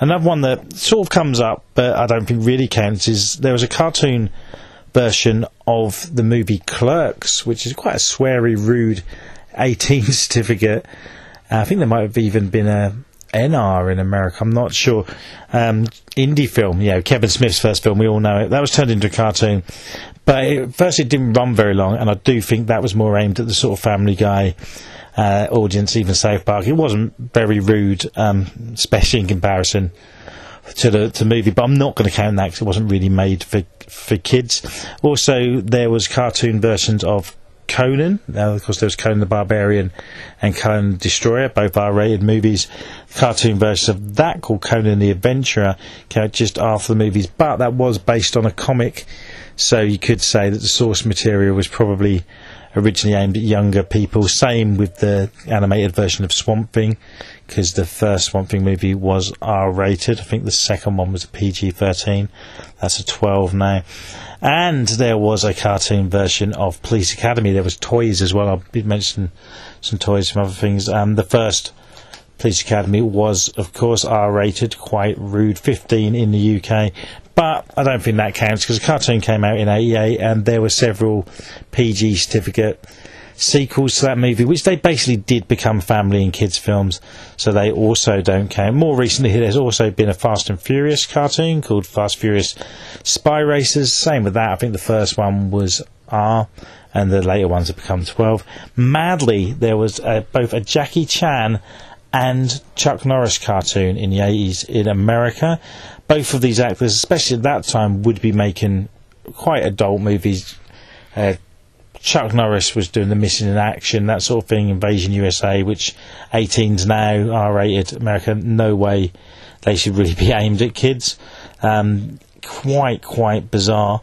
Another one that sort of comes up, but I don't think really counts, is there was a cartoon version of the movie Clerks, which is quite a sweary, rude 18 certificate. Uh, I think there might have even been a NR in America. I'm not sure. Um, indie film, yeah, Kevin Smith's first film. We all know it. That was turned into a cartoon, but it, first it didn't run very long, and I do think that was more aimed at the sort of Family Guy uh, audience, even South Park. It wasn't very rude, um, especially in comparison to the to movie, but I'm not going to count that because it wasn't really made for for kids. Also, there was cartoon versions of Conan. Now, of course, there was Conan the Barbarian and Conan the Destroyer, both R-rated movies. Cartoon versions of that called Conan the Adventurer came out just after the movies, but that was based on a comic, so you could say that the source material was probably originally aimed at younger people. Same with the animated version of Swamp Thing, because the first Swamp Thing movie was R rated. I think the second one was PG 13. That's a 12 now. And there was a cartoon version of Police Academy. There was toys as well. I did mention some toys from other things. Um, the first Police Academy was, of course, R rated, quite rude, 15 in the UK. But I don't think that counts because the cartoon came out in 88 and there were several PG certificate sequels to that movie, which they basically did become family and kids films, so they also don't count. More recently, there's also been a Fast and Furious cartoon called Fast Furious Spy Racers. Same with that. I think the first one was R, and the later ones have become 12. Madly, there was uh, both a Jackie Chan and Chuck Norris cartoon in the 80s in America. Both of these actors, especially at that time, would be making quite adult movies. Uh, Chuck Norris was doing the Missing in Action, that sort of thing, Invasion USA, which 18s now are rated. America, no way they should really be aimed at kids. Um, quite, quite bizarre.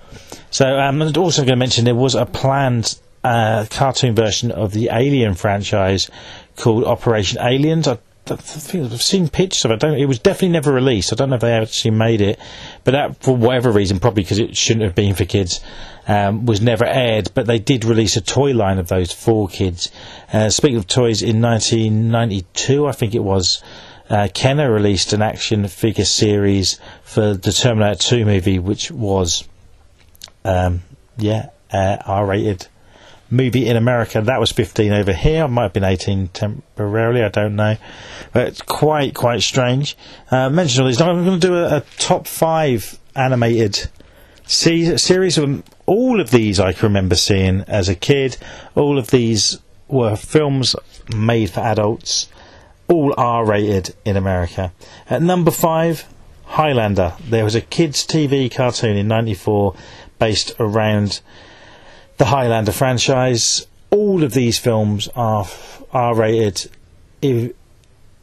So, um, I'm also going to mention there was a planned uh, cartoon version of the Alien franchise called Operation Aliens. I I've seen pictures of it. It was definitely never released. I don't know if they actually made it, but that, for whatever reason, probably because it shouldn't have been for kids, um, was never aired. But they did release a toy line of those for kids. Uh, speaking of toys, in 1992, I think it was, uh, Kenner released an action figure series for the Terminator 2 movie, which was, um, yeah, uh, R-rated movie in America. That was 15 over here. Might have been 18 temporarily. I don't know. But it's quite, quite strange. Uh, mention all these. I'm going to do a, a top five animated se- series of. All of these I can remember seeing as a kid. All of these were films made for adults. All R rated in America. At number five, Highlander. There was a kids' TV cartoon in '94 based around the Highlander franchise. All of these films are R rated in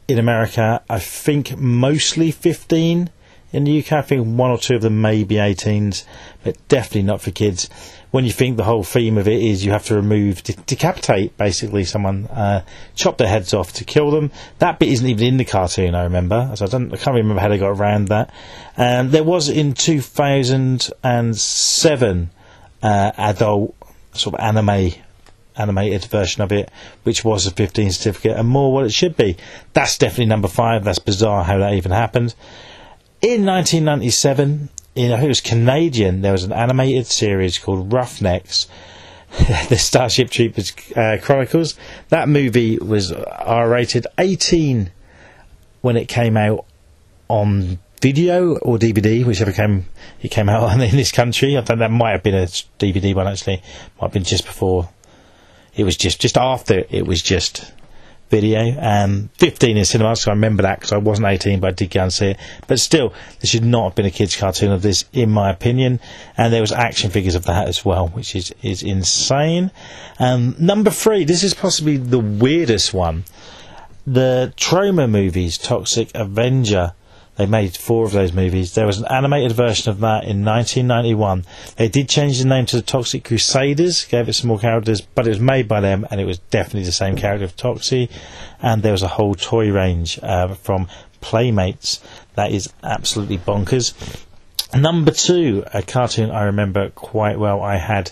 America. I think mostly 15. In the UK, I think one or two of them may be 18s, but definitely not for kids. When you think the whole theme of it is you have to remove, de- decapitate basically someone, uh, chop their heads off to kill them. That bit isn't even in the cartoon, I remember. So I, don't, I can't remember how they got around that. Um, there was in 2007 uh, adult sort of anime animated version of it, which was a 15 certificate and more what it should be. That's definitely number five. That's bizarre how that even happened. In 1997, in, I think it was Canadian, there was an animated series called Roughnecks, the Starship Troopers uh, Chronicles. That movie was R rated, 18 when it came out on video or DVD, whichever came it came out in this country. I think that might have been a DVD one actually. Might have been just before. It was just just after it was just video. Um, 15 in cinemas, so I remember that because I wasn't 18, but I did go and see it. But still, there should not have been a kids' cartoon of this, in my opinion. And there was action figures of that as well, which is is insane. Um, number three, this is possibly the weirdest one. The Troma movies, Toxic Avenger. They made four of those movies. There was an animated version of that in 1991. They did change the name to the Toxic Crusaders, gave it some more characters, but it was made by them and it was definitely the same character of Toxie. And there was a whole toy range uh, from Playmates that is absolutely bonkers. Number two, a cartoon I remember quite well. I had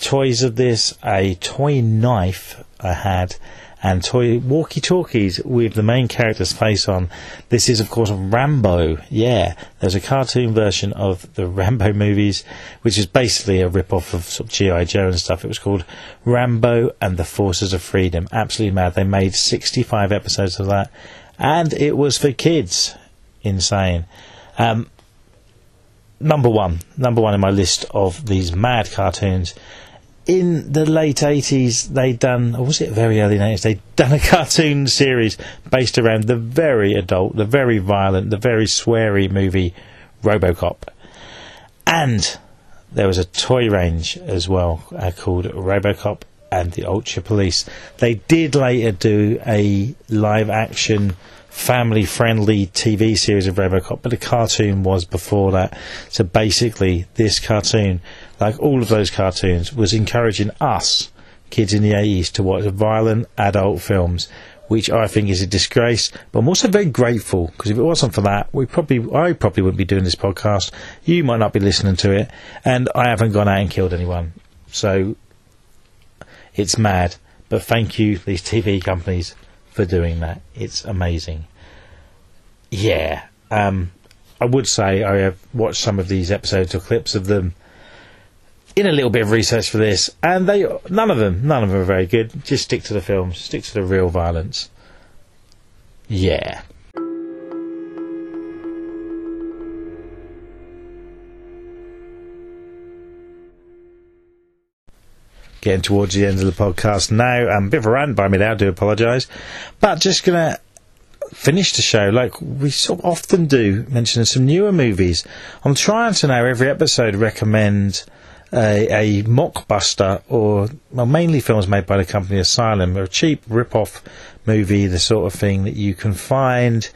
toys of this, a toy knife I had, and toy walkie talkies with the main character's face on. This is, of course, Rambo. Yeah, there's a cartoon version of the Rambo movies, which is basically a rip off of, sort of G.I. Joe and stuff. It was called Rambo and the Forces of Freedom. Absolutely mad. They made 65 episodes of that, and it was for kids. Insane. Um, number one, number one in my list of these mad cartoons. In the late 80s, they'd done, or was it very early 80s, they'd done a cartoon series based around the very adult, the very violent, the very sweary movie Robocop. And there was a toy range as well uh, called Robocop and the Ultra Police. They did later do a live action family friendly TV series of Robocop, but the cartoon was before that. So basically, this cartoon, like all of those cartoons, was encouraging us, kids in the 80s, to watch violent adult films. Which I think is a disgrace, but I'm also very grateful because if it wasn't for that, we probably I probably wouldn't be doing this podcast. You might not be listening to it, and I haven't gone out and killed anyone. So it's mad. But thank you, these TV companies, for doing that. It's amazing. Yeah. Um, I would say I have watched some of these episodes or clips of them in a little bit of research for this, and they none of them, none of them are very good. Just stick to the films, stick to the real violence. Yeah. Getting towards the end of the podcast now. Um, a bit of a rant by me there, I do apologise. But just going to finish the show like we sort of often do, mentioning some newer movies. I'm trying to now every episode recommend a, a mockbuster or well, mainly films made by the company Asylum, a cheap rip-off movie, the sort of thing that you can find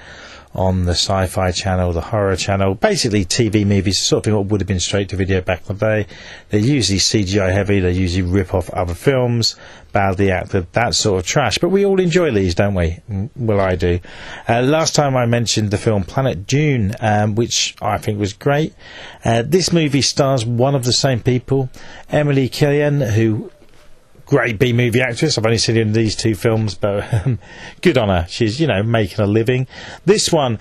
on the Sci-Fi Channel, the Horror Channel, basically TV movies, sort of thing what would have been straight to video back in the day. They're usually CGI heavy. They usually rip off other films, badly acted, that sort of trash. But we all enjoy these, don't we? Mm, Well, I do. Uh, last time I mentioned the film Planet Dune, um, which I think was great. Uh, this movie stars one of the same people, Emily Killian, who great B movie actress. I've only seen her in these two films, but um, good on her. She's, you know, making a living. This one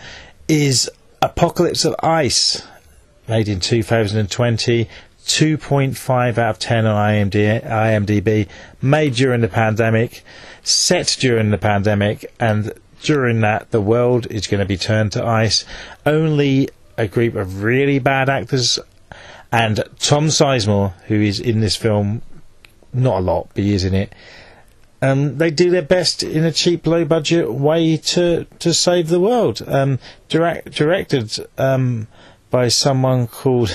is Apocalypse of Ice, made in 2020. 2.5 out of 10 on IMD, IMDb, made during the pandemic, set during the pandemic, and during that, the world is going to be turned to ice. Only a group of really bad actors and Tom Sizemore, who is in this film not a lot, but he is in it. Um, they do their best in a cheap, low budget way to, to save the world. Um, direct, directed um, by someone called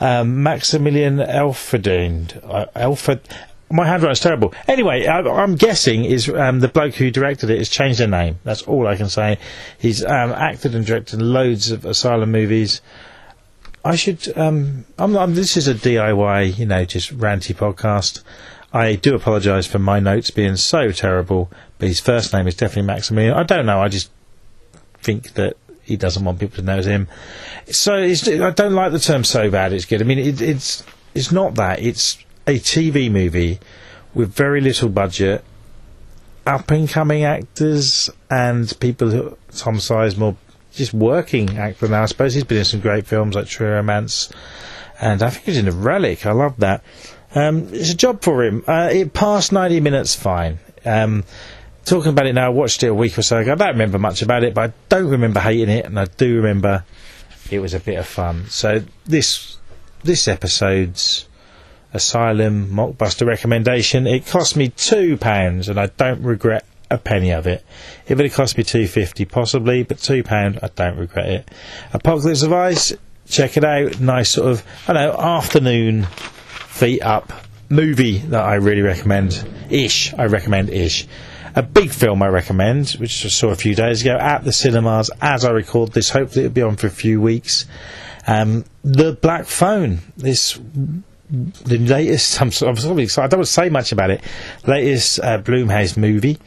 um, Maximilian Elferdine. Uh, Elford, my handwriting's terrible. Anyway, I, I'm guessing is um, the bloke who directed it has changed their name. That's all I can say. He's um, acted and directed loads of asylum movies. I should. Um, I'm, I'm, this is a DIY, you know, just ranty podcast. I do apologise for my notes being so terrible, but his first name is definitely Maximilian. I don't know. I just think that he doesn't want people to know him. So it's, I don't like the term "so bad it's good." I mean, it, it's it's not that. It's a TV movie with very little budget, up and coming actors, and people who Tom Sizemore just working actor now. I suppose he's been in some great films like True Romance, and I think he's in a Relic. I love that. Um, it's a job for him. Uh, it passed 90 minutes fine. Um, talking about it now, I watched it a week or so ago. I don't remember much about it, but I don't remember hating it, and I do remember it was a bit of fun. So this this episode's Asylum Mockbuster recommendation. It cost me two pounds, and I don't regret a penny of it. If it had cost me two fifty, possibly, but two pound, I don't regret it. Apocalypse of Ice, check it out. Nice sort of, I know, afternoon feet up movie that I really recommend. Ish, I recommend ish. A big film I recommend, which I saw a few days ago at the cinemas as I record this. Hopefully it'll be on for a few weeks. Um, the Black Phone. This the latest. I'm, I'm excited. I don't want to say much about it. Latest uh, Blumhouse movie.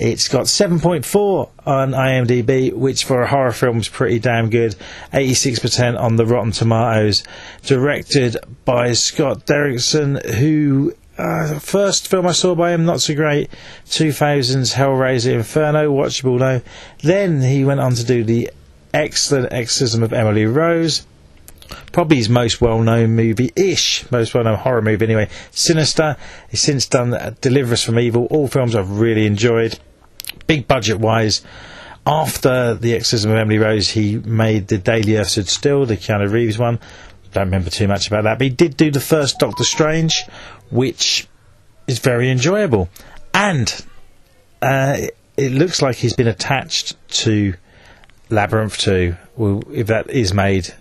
It's got 7.4 on IMDb, which for a horror film is pretty damn good. 86% on the Rotten Tomatoes. Directed by Scott Derrickson, who uh, first film I saw by him, not so great. 2000's Hellraiser Inferno, watchable though. Then he went on to do the excellent Exorcism of Emily Rose. Probably his most well-known movie-ish, most well-known horror movie anyway. Sinister. He's since done Deliver Us from Evil. All films I've really enjoyed. Big budget-wise. After the Exorcism of Emily Rose, he made the Day the Earth Stood Still, the Keanu Reeves one. Don't remember too much about that, but he did do the first Doctor Strange, which is very enjoyable. And uh, it- it looks like he's been attached to Labyrinth 2. Well, if that is made,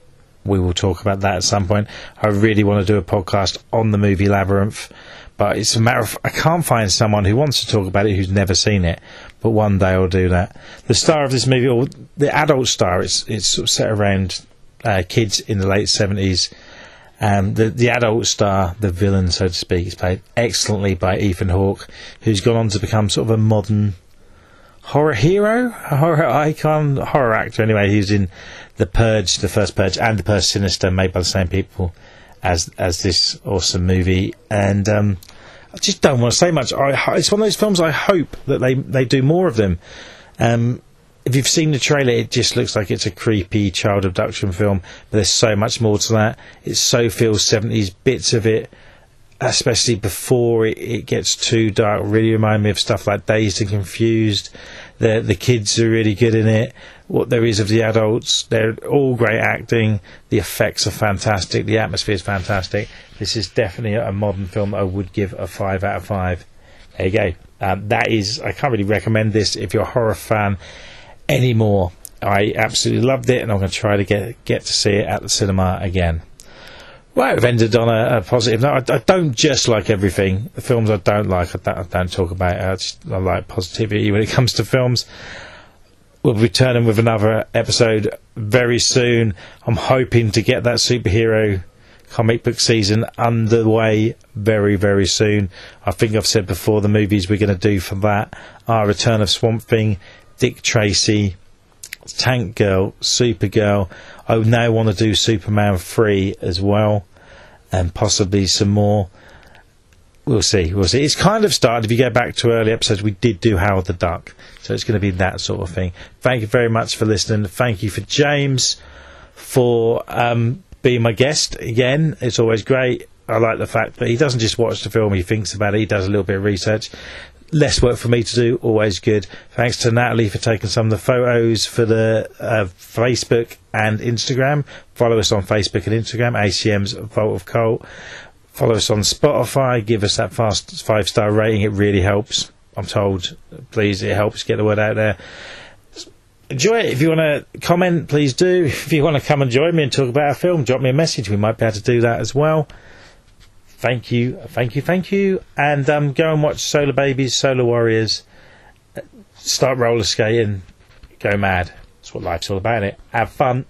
we will talk about that at some point. I really want to do a podcast on the movie Labyrinth, but it's a matter of I can't find someone who wants to talk about it who's never seen it. But one day I'll do that. The star of this movie, or the adult star, it's it's sort of set around uh, kids in the late seventies. Um, the the adult star, the villain, so to speak, is played excellently by Ethan Hawke, who's gone on to become sort of a modern horror hero, a horror icon, horror actor. Anyway, he's in the Purge, the first Purge, and the Purge Sinister, made by the same people as as this awesome movie. And um, I just don't want to say much. I, it's one of those films. I hope that they they do more of them. Um, if you've seen the trailer, it just looks like it's a creepy child abduction film, but there's so much more to that. It so feels 70s. Bits of it, especially before it, it gets too dark, really remind me of stuff like Dazed and Confused. The the kids are really good in it. What there is of the adults, they're all great acting. The effects are fantastic. The atmosphere is fantastic. This is definitely a modern film I would give a five out of five. There you go. Um, that is, I can't really recommend this if you're a horror fan anymore. I absolutely loved it, and I'm going to try to get get to see it at the cinema again. Right, we've ended on a, a positive note. I, I don't just like everything. The films I don't like, I don't, I don't talk about. I, just, I like positivity when it comes to films. We'll be returning with another episode very soon. I'm hoping to get that superhero comic book season underway very, very soon. I think I've said before the movies we're going to do for that are Return of Swamp Thing, Dick Tracy, Tank Girl, Supergirl. I now want to do Superman 3 as well, and possibly some more. We'll see. We'll see. It's kind of started. If you go back to early episodes, we did do Howard the Duck, so it's going to be that sort of thing. Thank you very much for listening. Thank you for James for um, being my guest again. It's always great. I like the fact that he doesn't just watch the film; he thinks about it. He does a little bit of research. Less work for me to do, always good. Thanks to Natalie for taking some of the photos for the uh, Facebook and Instagram. Follow us on Facebook and Instagram, ACM's Vault of Cult. Follow us on Spotify. Give us that fast five star rating. It really helps. I'm told. Please, it helps get the word out there. Enjoy it. If you want to comment, please do. If you want to come and join me and talk about a film, drop me a message. We might be able to do that as well. thank you, thank you, thank you, and um, go and watch Solar Babies, Solar Warriors. Start roller skating, go mad. That's what life's all about. It. Have fun.